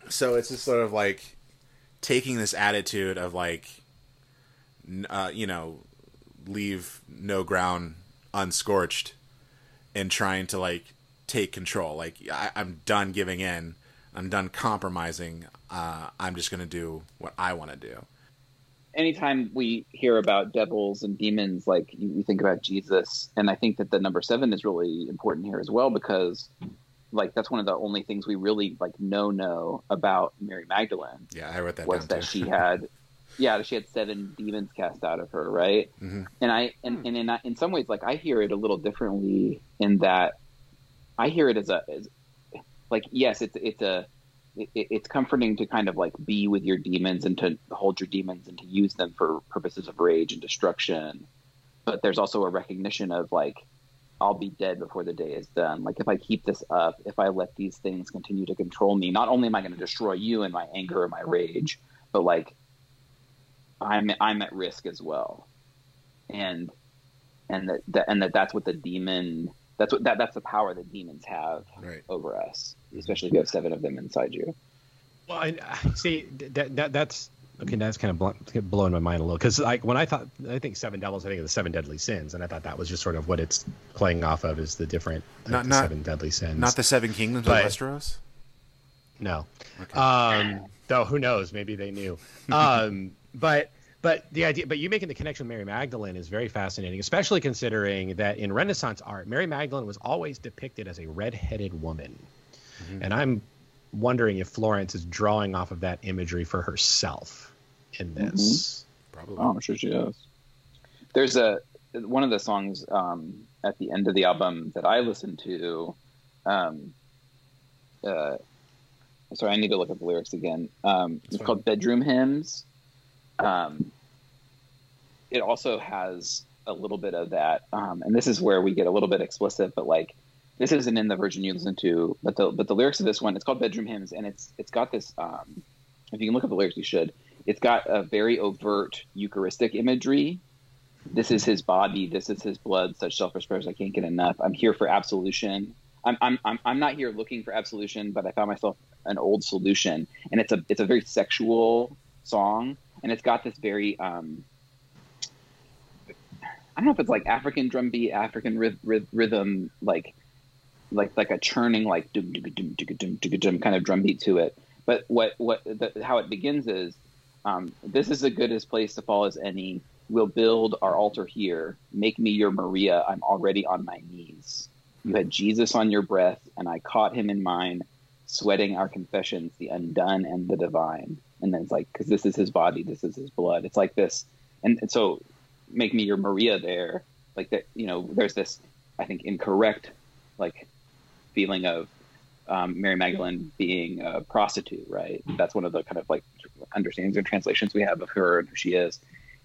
so it's just sort of like taking this attitude of like, uh, you know, leave no ground unscorched, and trying to like take control. Like I, I'm done giving in. I'm done compromising. Uh, I'm just gonna do what I want to do. anytime we hear about devils and demons, like you, you think about Jesus, and I think that the number seven is really important here as well because, like, that's one of the only things we really like know know about Mary Magdalene Yeah, I wrote that was down that she [laughs] had, yeah, she had seven demons cast out of her, right? Mhm. And I and, and in in some ways, like I hear it a little differently in that I hear it as a as, like yes, it's it's a it, it's comforting to kind of like be with your demons and to hold your demons and to use them for purposes of rage and destruction. But there's also a recognition of like, I'll be dead before the day is done. Like if I keep this up, if I let these things continue to control me, not only am I going to destroy you in my anger or my rage, but like I'm I'm at risk as well. And and that, that and that that's what the demon that's what that that's the power that demons have Right. over us, especially if you have seven of them inside you. Well, I, I- see that, that that's okay. That's kind of bl- blowing my mind a little because like when I thought I think Seven Devils, I think of the Seven Deadly Sins, and I thought that was just sort of what it's playing off of is the different like, Not- the not- Seven Deadly Sins. Not the Seven Kingdoms But- of Westeros. no. Okay. Um, though who knows? Maybe they knew. [laughs] Um, but but the idea, but you making the connection with Mary Magdalene is very fascinating, especially considering that in Renaissance art, Mary Magdalene was always depicted as a red-headed woman, mm-hmm. and I'm wondering if Florence is drawing off of that imagery for herself in this. Mm-hmm. Probably. Oh, I'm sure she is. There's a one of the songs um, at the end of the album that I listened to. Um, uh, sorry, I need to look up the lyrics again. Um, it's fine. called Bedroom Hymns. Um, it also has a little bit of that, um, and this is where we get a little bit explicit, but like this isn't in the version you listen to, but the but the lyrics of this one, it's called Bedroom Hymns, and it's it's got this. Um, if you can look at the lyrics, you should. It's got a very overt Eucharistic imagery. This is his body. This is his blood. Such selfless prayers I can't get enough. I'm here for absolution. I'm, I'm, I'm, I'm not here looking for absolution, but I found myself an old solution. And it's a, it's a very sexual song. And it's got this very, um, I don't know if it's like African drum beat, African rhythm, like, like, like a churning, like, dum, dum, dum, dum, dum, dum, kind of drum beat to it. But what, what, the, how it begins is, um, this is the goodest place to fall as any. We'll build our altar here. Make me your Maria. I'm already on my knees. You had Jesus on your breath, and I caught him in mine, sweating our confessions, the undone and the divine. And then it's like, because this is his body, this is his blood. It's like this. And, and so make me your Maria there. Like that, you know, there's this, I think, incorrect, like, feeling of um, Mary Magdalene being a prostitute, right? That's one of the kind of like understandings and translations we have of her and who she is.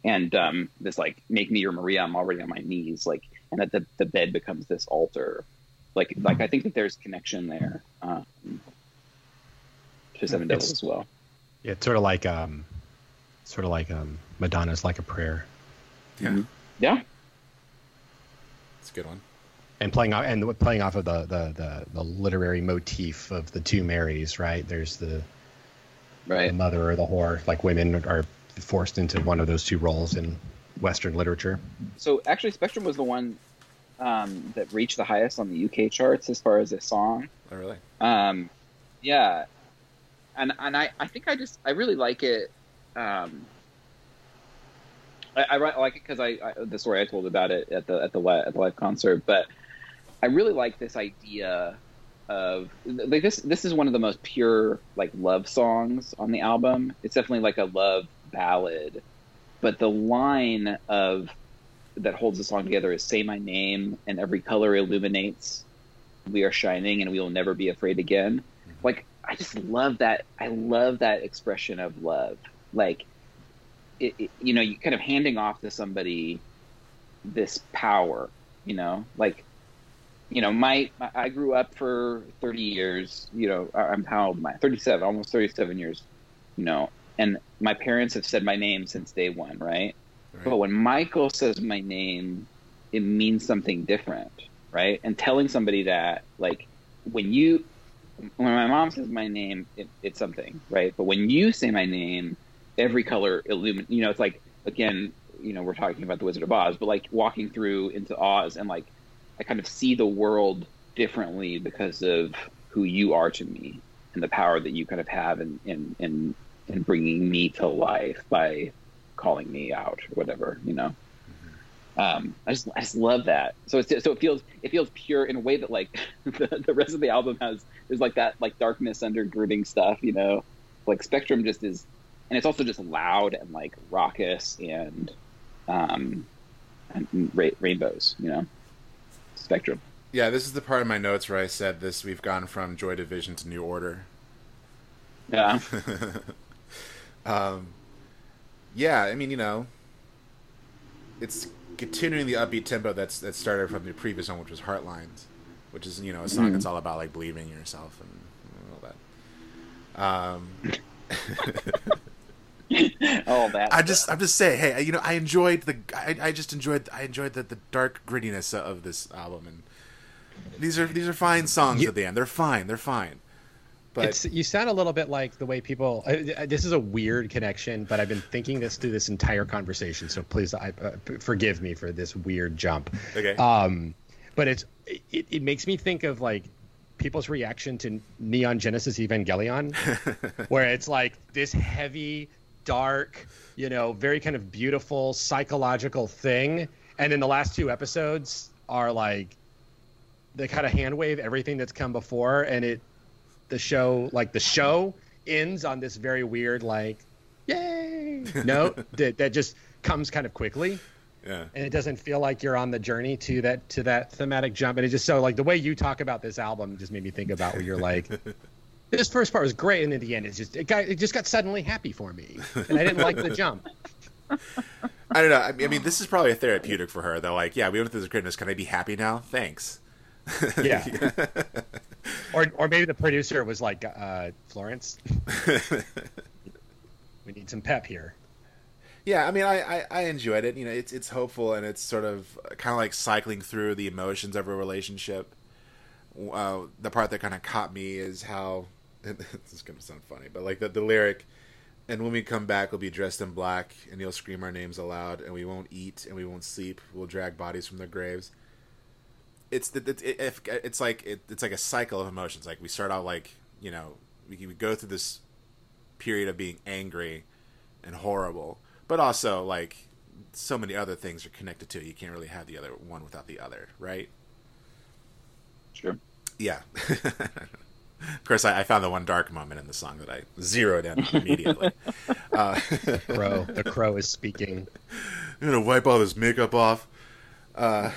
And um, this like, make me your Maria, I'm already on my knees. Like, and that the, the bed becomes this altar. Like like I think that there's connection there um, to Seven Devils as well. Yeah, it's sort of like um, sort of like um, Madonna's like a prayer. Yeah. Mm-hmm. Yeah. It's a good one. And playing off and playing off of the, the, the, the literary motif of the two Marys, right? There's the right the mother or the whore. Like women are forced into one of those two roles in Western literature. So actually, Spectrum was the one um, that reached the highest on the UK charts as far as a song. Oh, really? Um, yeah, and and I, I think I just I really like it. Um, I, I like it because I, I, the story I told about it at the at the at the live concert, but I really like this idea of like this. This is one of the most pure like love songs on the album. It's definitely like a love ballad, but the line of that holds the song together is "Say my name and every color illuminates. We are shining and we will never be afraid again." Mm-hmm. Like I just love that. I love that expression of love. Like, it, it, you know, you kind of handing off to somebody this power. You know, like, you know, my, my I grew up for thirty years. You know, I'm how old am I? Thirty-seven, almost thirty-seven years. You know, and my parents have said my name since day one, right? right? But when Michael says my name, it means something different, right? And telling somebody that, like, when you, when my mom says my name, it, it's something, right? But when you say my name, every color illumine. You know, it's like again, you know, we're talking about the Wizard of Oz, but like walking through into Oz and like I kind of see the world differently because of who you are to me and the power that you kind of have in in in and bringing me to life by calling me out or whatever, you know. Um, I just I just love that. So it's so it feels it feels pure in a way that like [laughs] the, the rest of the album has there's like that like darkness undergirding stuff, you know. Like Spectrum just is, and it's also just loud and like raucous and um and ra- rainbows, you know. Spectrum. Yeah, this is the part of my notes where I said this. We've gone from Joy Division to New Order. Yeah. [laughs] [laughs] Um, yeah, I mean, you know, it's continuing the upbeat tempo that's that started from the previous one, which was Heartlines, which is you know a song mm. that's all about like believing in yourself and, all that. Um, [laughs] all that. I just, I'm just saying, hey, you know, I enjoyed the, I, I just enjoyed, I enjoyed the, the dark grittiness of this album, and these are these are fine songs you, at the end. They're fine. They're fine. But it's, you sound a little bit like the way people. Uh, this is a weird connection, but I've been thinking this through this entire conversation. So please, I, uh, forgive me for this weird jump. Okay. Um, but it's it, it makes me think of like people's reaction to Neon Genesis Evangelion, [laughs] where it's like this heavy dark, you know, very kind of beautiful psychological thing. And then the last two episodes are like they kind of hand wave everything that's come before, and it the show like the show ends on this very weird like yay [laughs] note that that just comes kind of quickly Yeah. and it doesn't feel like you're on the journey to that to that thematic jump and it just so like the way you talk about this album just made me think about where you're like [laughs] this first part was great and in the end it's just it got it just got suddenly happy for me and i didn't like the jump [laughs] I don't know. I mean, I mean, this is probably a therapeutic for her. They're like, yeah, we went through this greatness. Can I be happy now? Thanks. [laughs] Yeah. or or maybe the producer was like uh florence we need some pep here Yeah, I mean, I, I, I enjoyed it. You know, it's it's hopeful and it's sort of kind of like cycling through the emotions of a relationship. Uh, the part that kind of caught me is how [laughs] this is gonna sound funny, but like the the lyric, and when we come back, we'll be dressed in black, and you'll scream our names aloud, and we won't eat, and we won't sleep. We'll drag bodies from their graves. It's the it, it, it's like it, it's like a cycle of emotions. Like we start out like you know we, we go through this period of being angry and horrible, but also like so many other things are connected to it. You can't really have the other one without the other, right? Sure. Yeah. [laughs] of course, I, I found the one dark moment in the song that I zeroed in immediately. [laughs] uh, the crow the crow is speaking I'm gonna wipe all this makeup off. Uh,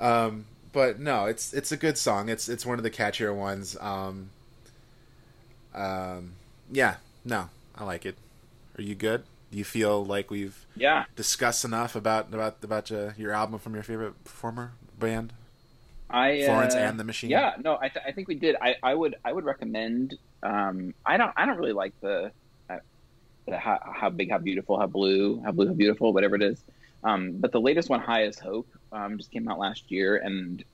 um, but no, it's it's a good song. It's it's one of the catchier ones. Um, um, yeah, no, I like it. Are you good? Do you feel like we've Yeah. discussed enough about about about uh, your album from your favorite performer band? I uh, Florence and the Machine? Yeah, no, I, th- I think we did. I, I would I would recommend. Um, I don't I don't really like the, uh, the how, how big, how beautiful, how blue, how blue, how beautiful, whatever it is. Um, but the latest one, High as Hope, um, just came out last year, and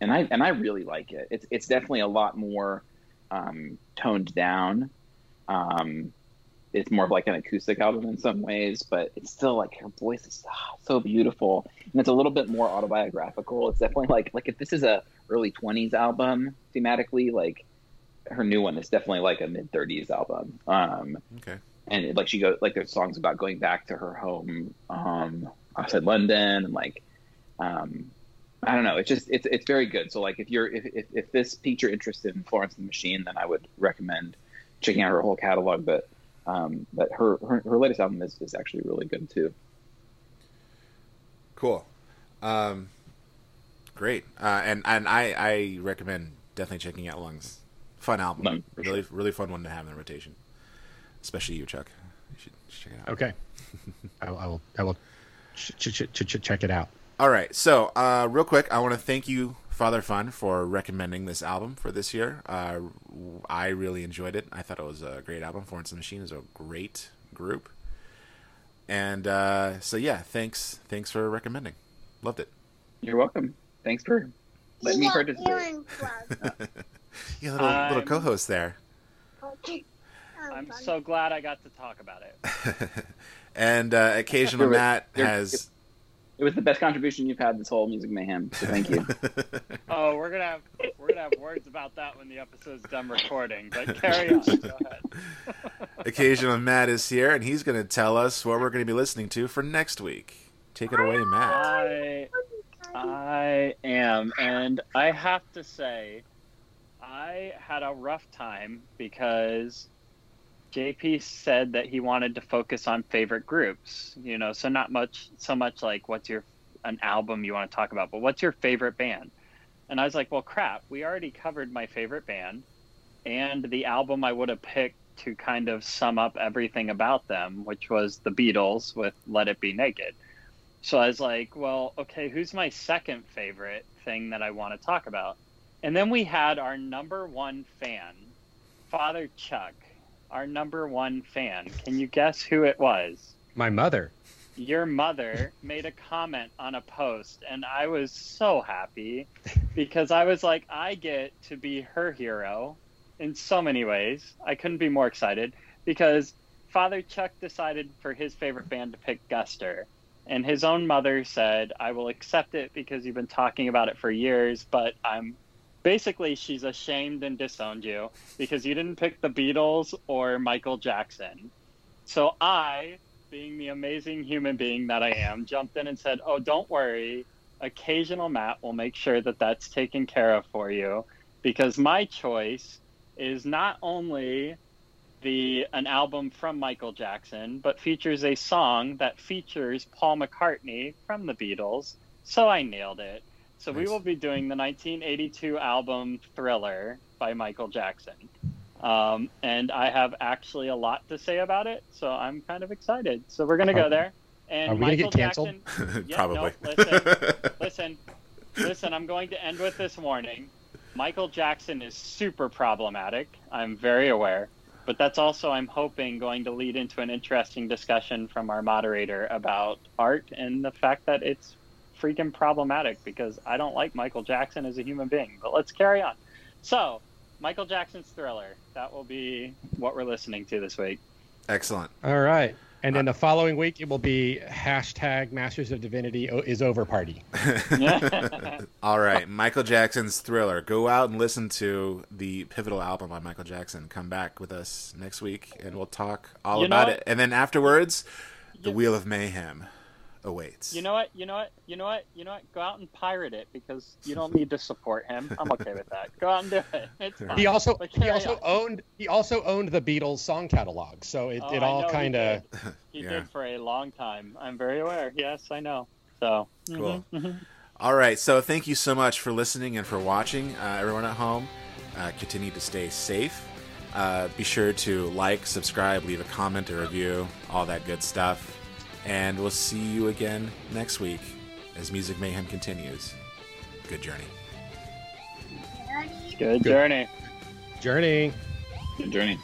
and I and I really like it. It's it's definitely a lot more um, toned down. Um, it's more of like an acoustic album in some ways, but it's still like her voice is so beautiful, and it's a little bit more autobiographical. It's definitely like like if this is a early twenties album thematically, like her new one is definitely like a mid thirties album. Um, Okay. and it, like she goes like there's songs about going back to her home um outside London and like um I don't know it's just it's it's very good so like if you're if if, if this piqued your interest in Florence and the Machine then I would recommend checking out her whole catalog but um but her her, her latest album is, is actually really good too Cool. Um, great. Uh, and and I, I recommend definitely checking out Lungs. Fun album. Lung, for really really fun one to have in the rotation. Especially you, Chuck. You should check it out. okay [laughs] I, will- I will i will ch- ch- ch- ch- check it out All right. So, uh, real quick, I want to thank you, Father Fun, for recommending this album for this year. Uh, I really enjoyed it. I thought it was a great album. Florence and the Machine is a great group. And uh, so, yeah, thanks. Thanks for recommending. Loved it. you're welcome thanks for letting me participate Yeah, [laughs] [laughs] little, little I'm- co-host there. I'm so glad I got to talk about it. [laughs] and uh, occasional Matt you're- has. It was the best contribution you've had this whole music mayhem so thank you [laughs] Oh, we're gonna have we're gonna have words about that when the episode's done recording. But carry on. Go ahead. [laughs] occasional Matt is here, and he's going to tell us what we're going to be listening to for next week. Take it away, Matt. I I am, and I have to say, I had a rough time because JP said that he wanted to focus on favorite groups. You know, so not much, so much like what's your an album you want to talk about, but what's your favorite band? And I was like, well, crap, we already covered my favorite band, and the album I would have picked to kind of sum up everything about them, which was the Beatles with "Let It Be Naked." So I was like, well, okay, who's my second favorite thing that I want to talk about? And then we had our number one fan, Father Chuck, our number one fan. Can you guess who it was? my mother Your mother made a comment on a post, and I was so happy [laughs] because I was like, I get to be her hero in so many ways. I couldn't be more excited because Father Chuck decided for his favorite band to pick Guster. And his own mother said, I will accept it because you've been talking about it for years, but I'm basically she's ashamed and disowned you because you didn't pick the Beatles or Michael Jackson. So I, being the amazing human being that I am, jumped in and said, "Oh, don't worry. Occasional Matt will make sure that that's taken care of for you, because my choice is not only the an album from Michael Jackson, but features a song that features Paul McCartney from the Beatles. So I nailed it. So we will be doing the 1982 album Thriller by Michael Jackson. Um, and I have actually a lot to say about it, so I'm kind of excited. So we're gonna go there. And are we gonna get canceled? Jackson, [laughs] Yeah, Probably. no, listen. [laughs] listen, listen, I'm going to end with this warning. Michael Jackson is super problematic. I'm very aware. But that's also, I'm hoping, going to lead into an interesting discussion from our moderator about art and the fact that it's freaking problematic because I don't like Michael Jackson as a human being. But let's carry on. So, Michael Jackson's Thriller. That will be what we're listening to this week. Excellent. All right. And then the following week, it will be hashtag Masters of Divinity is over party. [laughs] All right, Michael Jackson's Thriller. Go out and listen to the pivotal album by Michael Jackson. Come back with us next week, and we'll talk all You about what? it. And then afterwards, the You- Wheel of Mayhem awaits. You know what? You know what? You know what? You know what? Go out and pirate it because you don't need to support him. I'm okay with that. Go out and do it. It's [laughs] fine. He also But he also on. owned he also owned the Beatles song catalog, so it, Oh, it all kind of did. [laughs] He Yeah. did for a long time. I'm very aware. Yes, I know. So Cool. mhm, mhm. All right, so thank you so much for listening and for watching. Uh, everyone at home, uh, continue to stay safe. Uh, be sure to like, subscribe, leave a comment, a review, all that good stuff. And we'll see you again next week as Music Mayhem continues. Good journey. Good journey. journey. Good journey.